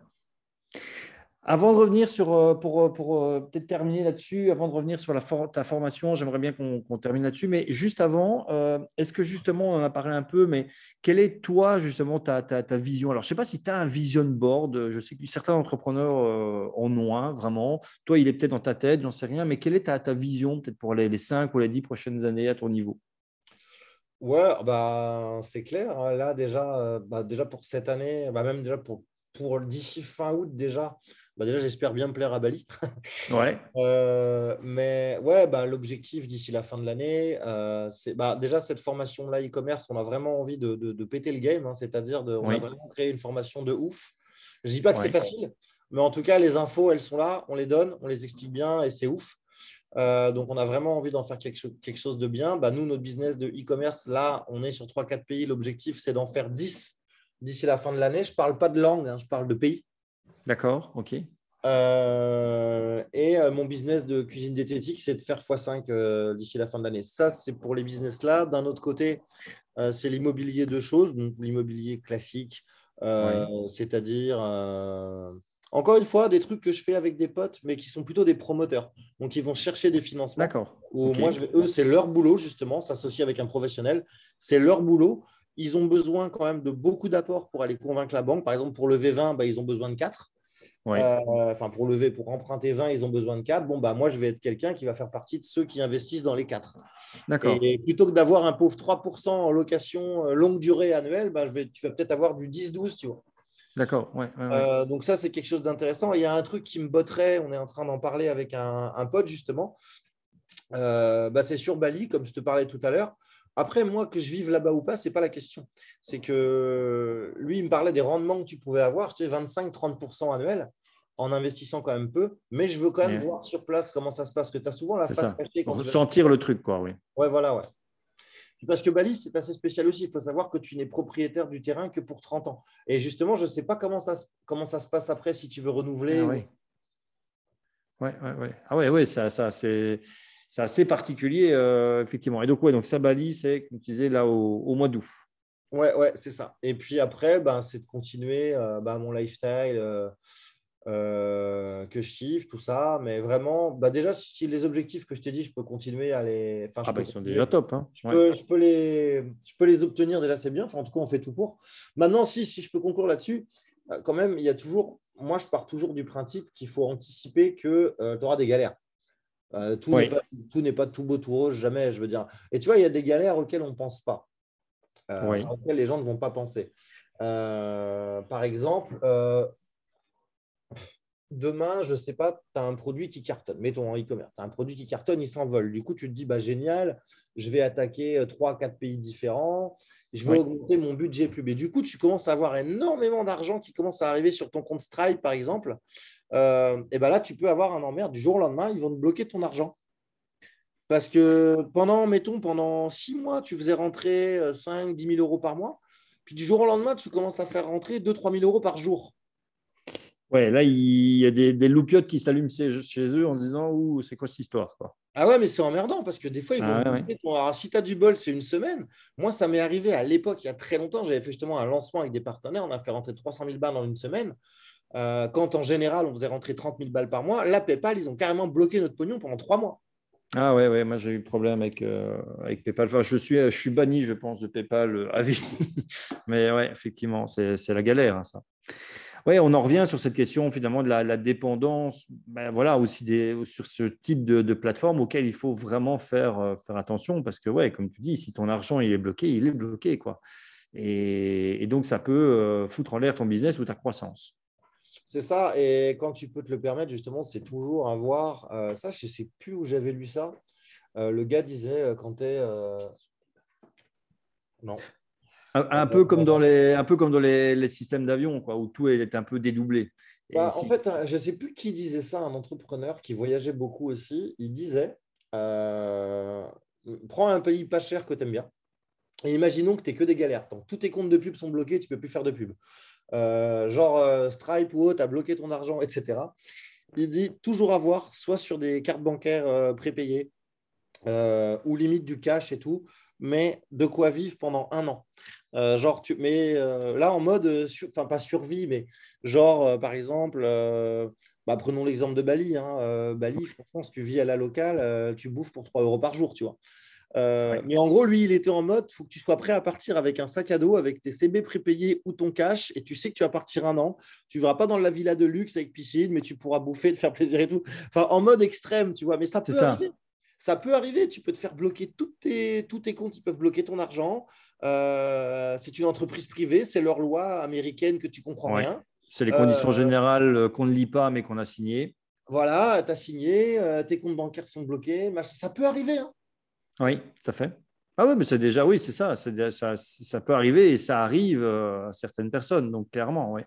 Avant de revenir sur, euh, pour, euh, pour euh, peut-être terminer là-dessus, avant de revenir sur la ta formation, j'aimerais bien qu'on termine là-dessus. Mais juste avant, est-ce que justement, on en a parlé un peu, mais quelle est toi, justement, ta, ta, vision? Alors, je ne sais pas si tu as un vision board. Je sais que certains entrepreneurs en ont un, vraiment. Toi, il est peut-être dans ta tête, j'en sais rien. Mais quelle est ta, ta vision, peut-être pour les, les 5 ou les 10 prochaines années à ton niveau? Ouais, bah, c'est clair. Hein. Là, déjà, bah, déjà pour cette année, bah, même déjà pour, pour d'ici fin août, déjà, bah, déjà, j'espère bien plaire à Bali. [laughs] ouais. Euh, mais ouais, bah, l'objectif d'ici la fin de l'année, euh, c'est bah, déjà cette formation-là e-commerce, on a vraiment envie de, de, péter le game, hein, c'est-à-dire de, on a vraiment créé une formation de ouf. Je dis pas que c'est facile, mais en tout cas, les infos, elles sont là, on les donne, on les explique bien et c'est ouf. Euh, donc, on a vraiment envie d'en faire quelque, quelque, chose de bien. Bah, nous, notre business de e-commerce, là, on est sur 3-4 pays. L'objectif, c'est d'en faire 10 d'ici la fin de l'année. Je ne parle pas de langue, hein, je parle de pays. D'accord, ok. Euh, et euh, mon business de cuisine diététique, c'est de faire x5 euh, d'ici la fin de l'année. Ça, c'est pour les business là. D'un autre côté, c'est l'immobilier de choses, donc l'immobilier classique, c'est-à-dire, encore une fois, des trucs que je fais avec des potes, mais qui sont plutôt des promoteurs. Donc, ils vont chercher des financements. D'accord. Moi, je eux, c'est leur boulot, justement, s'associer avec un professionnel. C'est leur boulot. Ils ont besoin quand même de beaucoup d'apports pour aller convaincre la banque. Par exemple, pour le V20, bah, ils ont besoin de 4. Euh, enfin, pour lever, pour emprunter 20, ils ont besoin de 4. Bon, bah, moi, je vais être quelqu'un qui va faire partie de ceux qui investissent dans les 4. D'accord. Et plutôt que d'avoir un pauvre 3% en location euh, longue durée annuelle, bah, je vais, tu vas peut-être avoir du 10-12, tu vois. D'accord, ouais, euh, donc ça, c'est quelque chose d'intéressant. Il y a un truc qui me botterait, on est en train d'en parler avec un, un pote, justement. bah, c'est sur Bali, comme je te parlais tout à l'heure. Après, moi, que je vive là-bas ou pas, ce n'est pas la question. C'est que lui, il me parlait des rendements que tu pouvais avoir, je 25-30% annuels en investissant quand même peu, mais je veux quand même voir sur place comment ça se passe, que tu as souvent la face cachée. Quand sentir le truc, quoi, oui. Ouais, voilà, ouais. Parce que Bali, c'est assez spécial aussi. Il faut savoir que tu n'es propriétaire du terrain que pour 30 ans. Et justement, je ne sais pas comment ça, comment ça se passe après si tu veux renouveler. Ah, oui. Ouais, ouais, ouais. Ah ouais, ouais, ça, ça c'est c'est assez particulier, euh, effectivement. Et donc, ouais, donc Sabali, c'est, comme tu disais, là, au, mois d'août. Ouais, ouais, c'est ça. Et puis après, ben, c'est de continuer euh, ben, mon lifestyle euh, que je kiffe, tout ça. Mais vraiment, ben, déjà, si les objectifs que je t'ai dit, je peux continuer à les. Enfin, ah, ben, ils sont déjà top. Hein. Je, peux, je, peux, les... je peux les obtenir, déjà, c'est bien. Enfin, en tout cas, on fait tout pour. Maintenant, si, si je peux conclure là-dessus, quand même, il y a toujours. Moi, je pars toujours du principe qu'il faut anticiper que tu auras des galères. Euh, tout n'est pas, tout beau, tout rose, jamais, je veux dire. Et tu vois, il y a des galères auxquelles on ne pense pas, euh, auxquelles les gens ne vont pas penser. Euh, par exemple, demain, je ne sais pas, tu as un produit qui cartonne, mettons en e-commerce, tu as un produit qui cartonne, il s'envole. Du coup, tu te dis, bah, génial, je vais attaquer 3 quatre pays différents, je vais augmenter mon budget pub. Et du coup, tu commences à avoir énormément d'argent qui commence à arriver sur ton compte Stripe, par exemple. Euh, et ben là, tu peux avoir un emmerde. Du jour au lendemain, ils vont te bloquer ton argent. Parce que pendant, mettons, pendant six mois, tu faisais rentrer 5, 10 000 euros par mois. Puis du jour au lendemain, tu commences à faire rentrer 2, 3 000 euros par jour. Ouais, là, il y a des, des loupiotes qui s'allument chez, eux en disant Ouh, c'est quoi cette histoire quoi? Ah ouais, mais c'est emmerdant parce que des fois, ils vont. Ah si tu as du bol, c'est une semaine. Moi, ça m'est arrivé à l'époque, il y a très longtemps. J'avais fait justement un lancement avec des partenaires. On a fait rentrer 300 000 balles en une semaine. Euh, quand en général, on faisait rentrer 30 000 balles par mois, là, PayPal, ils ont carrément bloqué notre pognon pendant trois mois. Ah ouais, ouais, moi j'ai eu problème avec, euh, avec PayPal. Enfin, je suis, je suis banni, je pense, de PayPal euh, à vie. [laughs] Mais ouais, effectivement, c'est la galère, hein, ça. Ouais, on en revient sur cette question finalement de la, dépendance, ben, voilà, aussi sur ce type de, plateforme auquel il faut vraiment faire, faire attention parce que, ouais, comme tu dis, si ton argent il est bloqué, il est bloqué. Quoi. Et donc, ça peut foutre en l'air ton business ou ta croissance. C'est ça. Et quand tu peux te le permettre, justement, c'est toujours avoir. Euh, ça, je ne sais plus où j'avais lu ça. Euh, le gars disait euh, quand tu es. Non. Un, peu comme dans les, un peu comme dans les, systèmes d'avion, où tout est un peu dédoublé. Bah, en fait, je ne sais plus qui disait ça, un entrepreneur qui voyageait beaucoup aussi. Il disait prends un pays pas cher que tu aimes bien. Et imaginons que tu n'es que des galères. Donc, tous tes comptes de pub sont bloqués, tu ne peux plus faire de pub. Euh, genre euh, Stripe ou autre, a bloqué ton argent, etc. Il dit toujours avoir, soit sur des cartes bancaires euh, prépayées ou limite du cash et tout, mais de quoi vivre pendant un an. genre, tu, mais là en mode, enfin pas survie, mais genre par exemple, bah, prenons l'exemple de Bali. Hein. Bali, franchement, si tu vis à la locale, tu bouffes pour 3 euros par jour, tu vois. Euh, mais en gros, lui, il était en mode, il faut que tu sois prêt à partir avec un sac à dos, avec tes CB prépayés ou ton cash, et tu sais que tu vas partir un an. Tu ne verras pas dans la villa de luxe avec piscine, mais tu pourras bouffer, [laughs] te faire plaisir et tout. Enfin, en mode extrême, tu vois. Mais ça peut ça. arriver. Ça peut arriver. Tu peux te faire bloquer tous tes, tous tes comptes, ils peuvent bloquer ton argent. Euh, c'est une entreprise privée, c'est leur loi américaine que tu comprends rien. C'est les conditions euh, générales qu'on ne lit pas, mais qu'on a signées. Voilà, tu as signé, tes comptes bancaires sont bloqués. Ça peut arriver. Hein. Oui, tout à fait. Ah oui, mais c'est déjà, oui, c'est ça, ça, ça peut arriver et ça arrive euh, à certaines personnes, donc clairement, oui.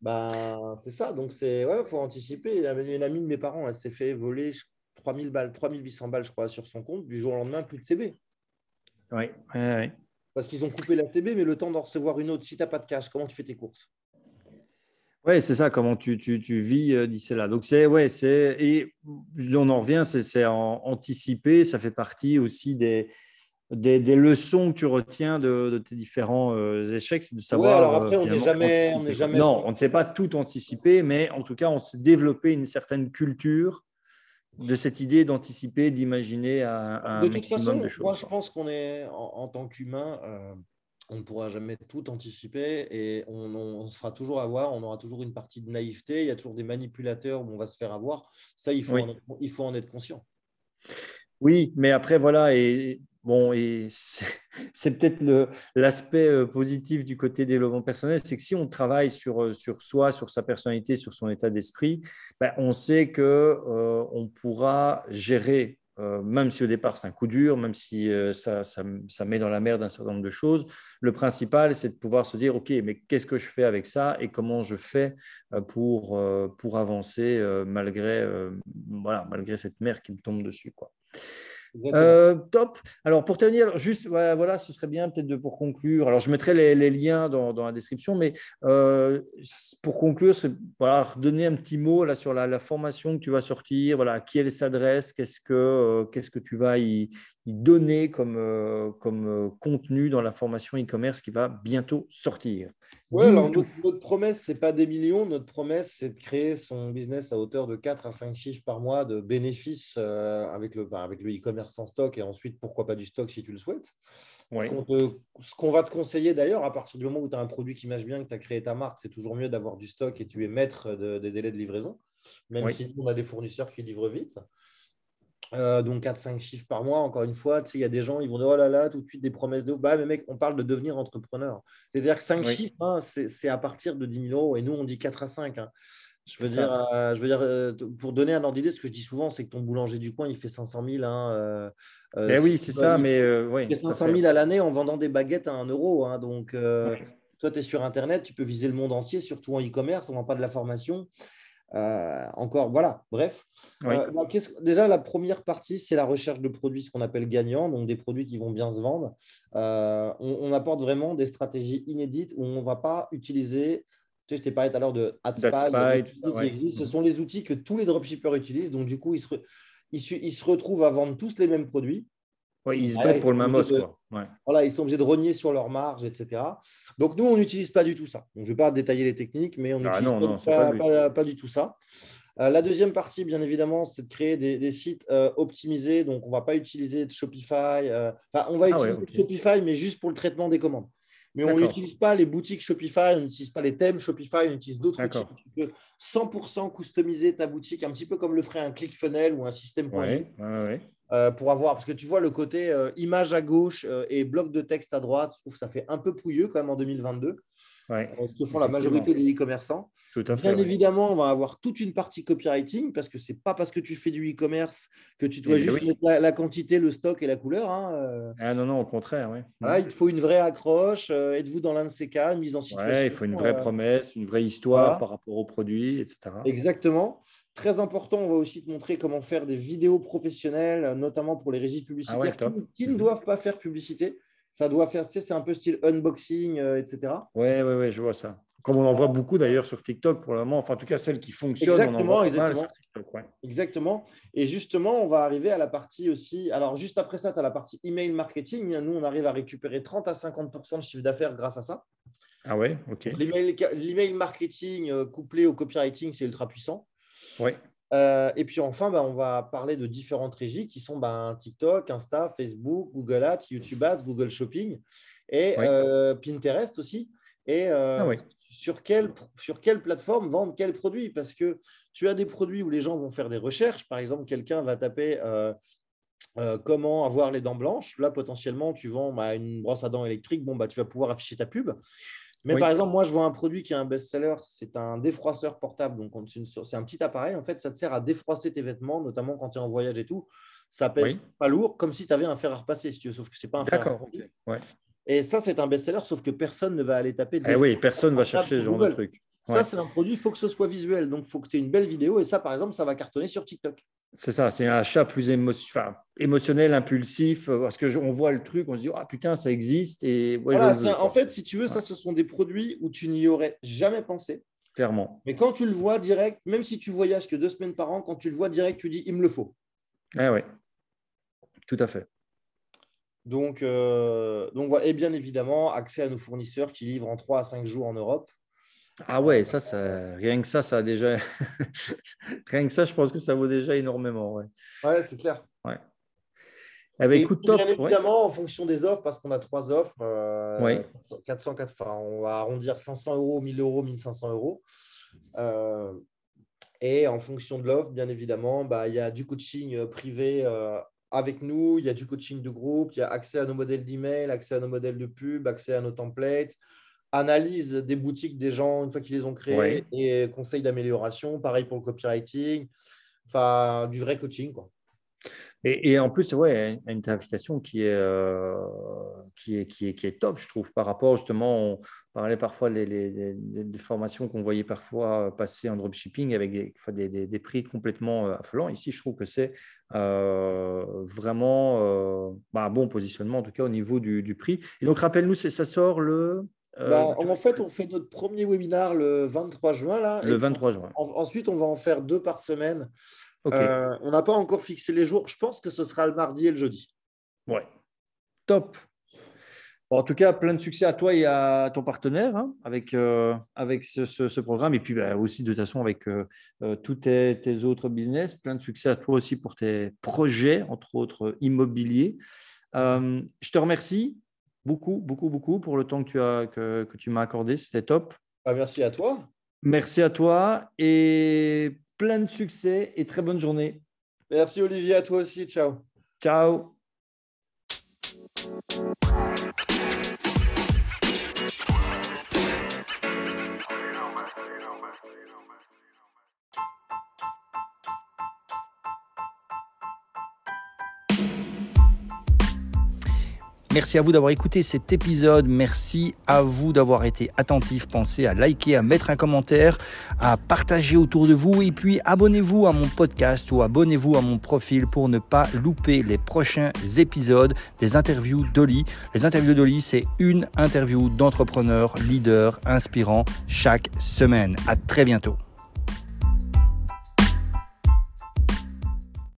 Bah, c'est ça, donc c'est, ouais, faut anticiper. Il y avait une amie de mes parents, elle s'est fait voler 3000 balles, 3800 balles, je crois, sur son compte, du jour au lendemain, plus de CB. Oui, oui, oui. Parce qu'ils ont coupé la CB, mais le temps d'en recevoir une autre, si tu n'as pas de cash, comment tu fais tes courses? Oui, c'est ça, comment tu, tu, tu vis euh, d'ici là. Donc, c'est, ouais, c'est, et on en revient, c'est, c'est anticiper, ça fait partie aussi des, des, des, leçons que tu retiens de, de tes différents euh, échecs, c'est de savoir. alors après, on n'est jamais, on jamais. Non, on ne sait pas tout anticiper, mais en tout cas, on s'est développé une certaine culture de cette idée d'anticiper, d'imaginer un, un maximum de choses. Moi, je pense qu'on est, en, tant qu'humain, euh, on ne pourra jamais tout anticiper et on, se fera toujours avoir, on aura toujours une partie de naïveté, il y a toujours des manipulateurs où on va se faire avoir. Ça, il faut, en, être, il faut en être conscient. Oui, mais après, voilà, et bon, et c'est [laughs] peut-être l'aspect euh, positif du côté développement personnel, c'est que si on travaille sur, euh, sur soi, sur sa personnalité, sur son état d'esprit, ben, on sait que euh, on pourra gérer euh, même si au départ c'est un coup dur, même si euh, ça, ça, met dans la merde un certain nombre de choses, le principal c'est de pouvoir se dire, OK, mais qu'est-ce que je fais avec ça et comment je fais euh, pour, pour avancer malgré, voilà, malgré cette mer qui me tombe dessus. Quoi. Euh, top. Alors pour terminer, juste voilà, ce serait bien peut-être de pour conclure. Alors je mettrai les, liens dans, la description, mais euh, pour conclure, voilà, donner un petit mot là sur la, formation que tu vas sortir. Voilà, à qui elle s'adresse, qu'est-ce que euh, qu'est-ce que tu vas y, donner comme, euh, comme euh, contenu dans la formation e-commerce qui va bientôt sortir Oui, alors notre, promesse, ce n'est pas des millions. Notre promesse, c'est de créer son business à hauteur de 4 à 5 chiffres par mois de bénéfices euh, avec le avec le e-commerce sans stock et ensuite, pourquoi pas du stock si tu le souhaites. Ce qu'on va te conseiller d'ailleurs, à partir du moment où tu as un produit qui marche bien, que tu as créé ta marque, c'est toujours mieux d'avoir du stock et tu es maître des délais de livraison, même si on a des fournisseurs qui livrent vite. Euh, donc 4-5 chiffres par mois, encore une fois, il y a des gens, ils vont dire oh là là, tout de suite des promesses de ouf. Bah, mais mec, on parle de devenir entrepreneur. C'est-à-dire que 5 chiffres, hein, c'est à partir de 10 000 euros. Et nous, on dit 4 à 5. Hein. Je veux dire, euh, je veux dire euh, pour donner un ordre d'idée, ce que je dis souvent, c'est que ton boulanger du coin, il fait 500 000. Hein, ben oui, c'est ça, mais oui, il fait 500 000 à l'année en vendant des baguettes à 1 euro. Hein, donc, toi, tu es sur Internet, tu peux viser le monde entier, surtout en e-commerce, on ne vend pas de la formation. Euh, encore, voilà, bref. Euh, bah, déjà, la première partie, c'est la recherche de produits, ce qu'on appelle gagnants, donc des produits qui vont bien se vendre. Euh, on, apporte vraiment des stratégies inédites où on ne va pas utiliser, tu sais, je t'ai parlé tout à l'heure de AdSpy, ce sont les outils que tous les dropshippers utilisent, donc du coup, ils se, ils se retrouvent à vendre tous les mêmes produits. Ouais, ils se battent pour le même os. Voilà, ils sont obligés de rogner sur leur marge, etc. Donc, nous, on n'utilise pas du tout ça. je ne vais pas détailler les techniques, mais on ah n'utilise pas, du tout ça. Euh, la deuxième partie, bien évidemment, c'est de créer des, sites euh, optimisés. Donc, on ne va pas utiliser de Shopify. Euh, enfin, on va ah utiliser Shopify, mais juste pour le traitement des commandes. Mais on n'utilise pas les boutiques Shopify, on n'utilise pas les thèmes Shopify, on utilise d'autres outils. Tu peux 100% customiser ta boutique, un petit peu comme le ferait un ClickFunnels ou un système. Ouais, ouais, euh, pour avoir, parce que tu vois le côté euh, image à gauche euh, et bloc de texte à droite, je trouve que ça fait un peu pouilleux quand même en 2022. Ouais, ce que font la majorité des e-commerçants. Tout à fait, Bien évidemment, on va avoir toute une partie copywriting parce que ce n'est pas parce que tu fais du e-commerce que tu dois eh juste mettre la, quantité, le stock et la couleur. Hein, ah non, non, au contraire. Oui. il te faut une vraie accroche. Êtes-vous dans l'un de ces cas, une mise en situation Il faut une vraie promesse, une vraie histoire par rapport au produit, etc. Exactement. Très important, on va aussi te montrer comment faire des vidéos professionnelles, notamment pour les régies publicitaires ah qui, ne doivent pas faire publicité. Ça doit faire, tu sais, c'est un peu style unboxing, euh, etc. Oui, oui, oui, je vois ça. Comme on en voit beaucoup d'ailleurs sur TikTok pour le moment, enfin en tout cas celles qui fonctionnent, exactement, on en voit sur TikTok. Exactement. Et justement, on va arriver à la partie aussi. Alors, juste après ça, tu as la partie email marketing. Nous, on arrive à récupérer 30 à 50 de chiffre d'affaires grâce à ça. Ah ouais, ok. L'email marketing euh, couplé au copywriting, c'est ultra puissant. Oui. Euh, et puis enfin, bah, on va parler de différentes régies qui sont bah, TikTok, Insta, Facebook, Google Ads, YouTube Ads, Google Shopping et euh, Pinterest aussi. Et euh, ah sur, quelle, sur quelle plateforme vendre quels produits? Parce que tu as des produits où les gens vont faire des recherches. Par exemple, quelqu'un va taper comment avoir les dents blanches. Là, potentiellement, tu vends bah, une brosse à dents électrique. Bon, bah, tu vas pouvoir afficher ta pub. Mais par exemple, moi, je vois un produit qui est un best-seller, c'est un défroisseur portable. Donc, c'est un petit appareil. En fait, ça te sert à défroisser tes vêtements, notamment quand tu es en voyage et tout. Ça pèse pas lourd, comme si tu avais un fer à repasser, si tu veux, sauf que c'est pas un fer à repasser. Et ça, c'est un best-seller, sauf que personne ne va aller taper. Eh oui, personne ne va chercher ce genre de truc. Ça, c'est un produit, il faut que ce soit visuel. Donc, il faut que tu aies une belle vidéo. Et ça, par exemple, ça va cartonner sur TikTok. C'est ça, c'est un achat plus émotionnel, impulsif, euh, parce qu'on voit le truc, on se dit, ah putain, ça existe. Et en fait, si tu veux, ça, ce sont des produits où tu n'y aurais jamais pensé. Clairement. Mais quand tu le vois direct, même si tu voyages que deux semaines par an, quand tu le vois direct, tu dis, il me le faut. Eh oui, tout à fait. Donc, euh, donc voilà. Et bien évidemment, accès à nos fournisseurs qui livrent en 3 à 5 jours en Europe. Ah ouais, ça, ça, rien que ça, ça a déjà. [laughs] rien que ça, je pense que ça vaut déjà énormément. Ouais, ouais c'est clair. Ouais. Eh ben, écoute, top. Bien évidemment, en fonction des offres, parce qu'on a trois offres, euh, 400, enfin, on va arrondir 500 euros, 1000 euros, 1500 euros. Euh, et en fonction de l'offre, bien évidemment, bah, il y a du coaching euh, privé euh, avec nous, il y a du coaching de groupe, il y a accès à nos modèles d'email, accès à nos modèles de pub, accès à nos templates, analyse des boutiques des gens une fois qu'ils les ont créés et conseils d'amélioration. Pareil pour le copywriting. Enfin, du vrai coaching. Quoi. Et, en plus, ouais, une tarification qui est, euh, qui, est, qui, est, qui est top, je trouve, par rapport justement, on parlait parfois des les, formations qu'on voyait parfois passer en dropshipping avec des, des, des prix complètement euh, affolants. Ici, je trouve que c'est euh, vraiment bah, un bon positionnement, en tout cas au niveau du, du prix. Et donc, rappelle-nous, ça sort le bah, en fait, on fait notre premier webinar le 23 juin. Là, le 23 juin. ensuite, on va en faire deux par semaine. Euh, on n'a pas encore fixé les jours. Je pense que ce sera le mardi et le jeudi. Ouais. Top. en tout cas, plein de succès à toi et à ton partenaire hein, avec, euh, avec ce, programme. Et puis bah, aussi, de toute façon, avec tous tes, tes, autres business. Plein de succès à toi aussi pour tes projets, entre autres immobiliers. je te remercie beaucoup, beaucoup, beaucoup pour le temps que tu, as, que, que tu m'as accordé. C'était top. Ah, merci à toi. Merci à toi et plein de succès et très bonne journée. Merci Olivier, à toi aussi. Ciao. Ciao. Merci à vous d'avoir écouté cet épisode. Merci à vous d'avoir été attentif. Pensez à liker, à mettre un commentaire, à partager autour de vous et puis abonnez-vous à mon podcast ou abonnez-vous à mon profil pour ne pas louper les prochains épisodes des interviews d'Oli. Les interviews d'Oli, c'est une interview d'entrepreneur, leader, inspirant chaque semaine. À très bientôt.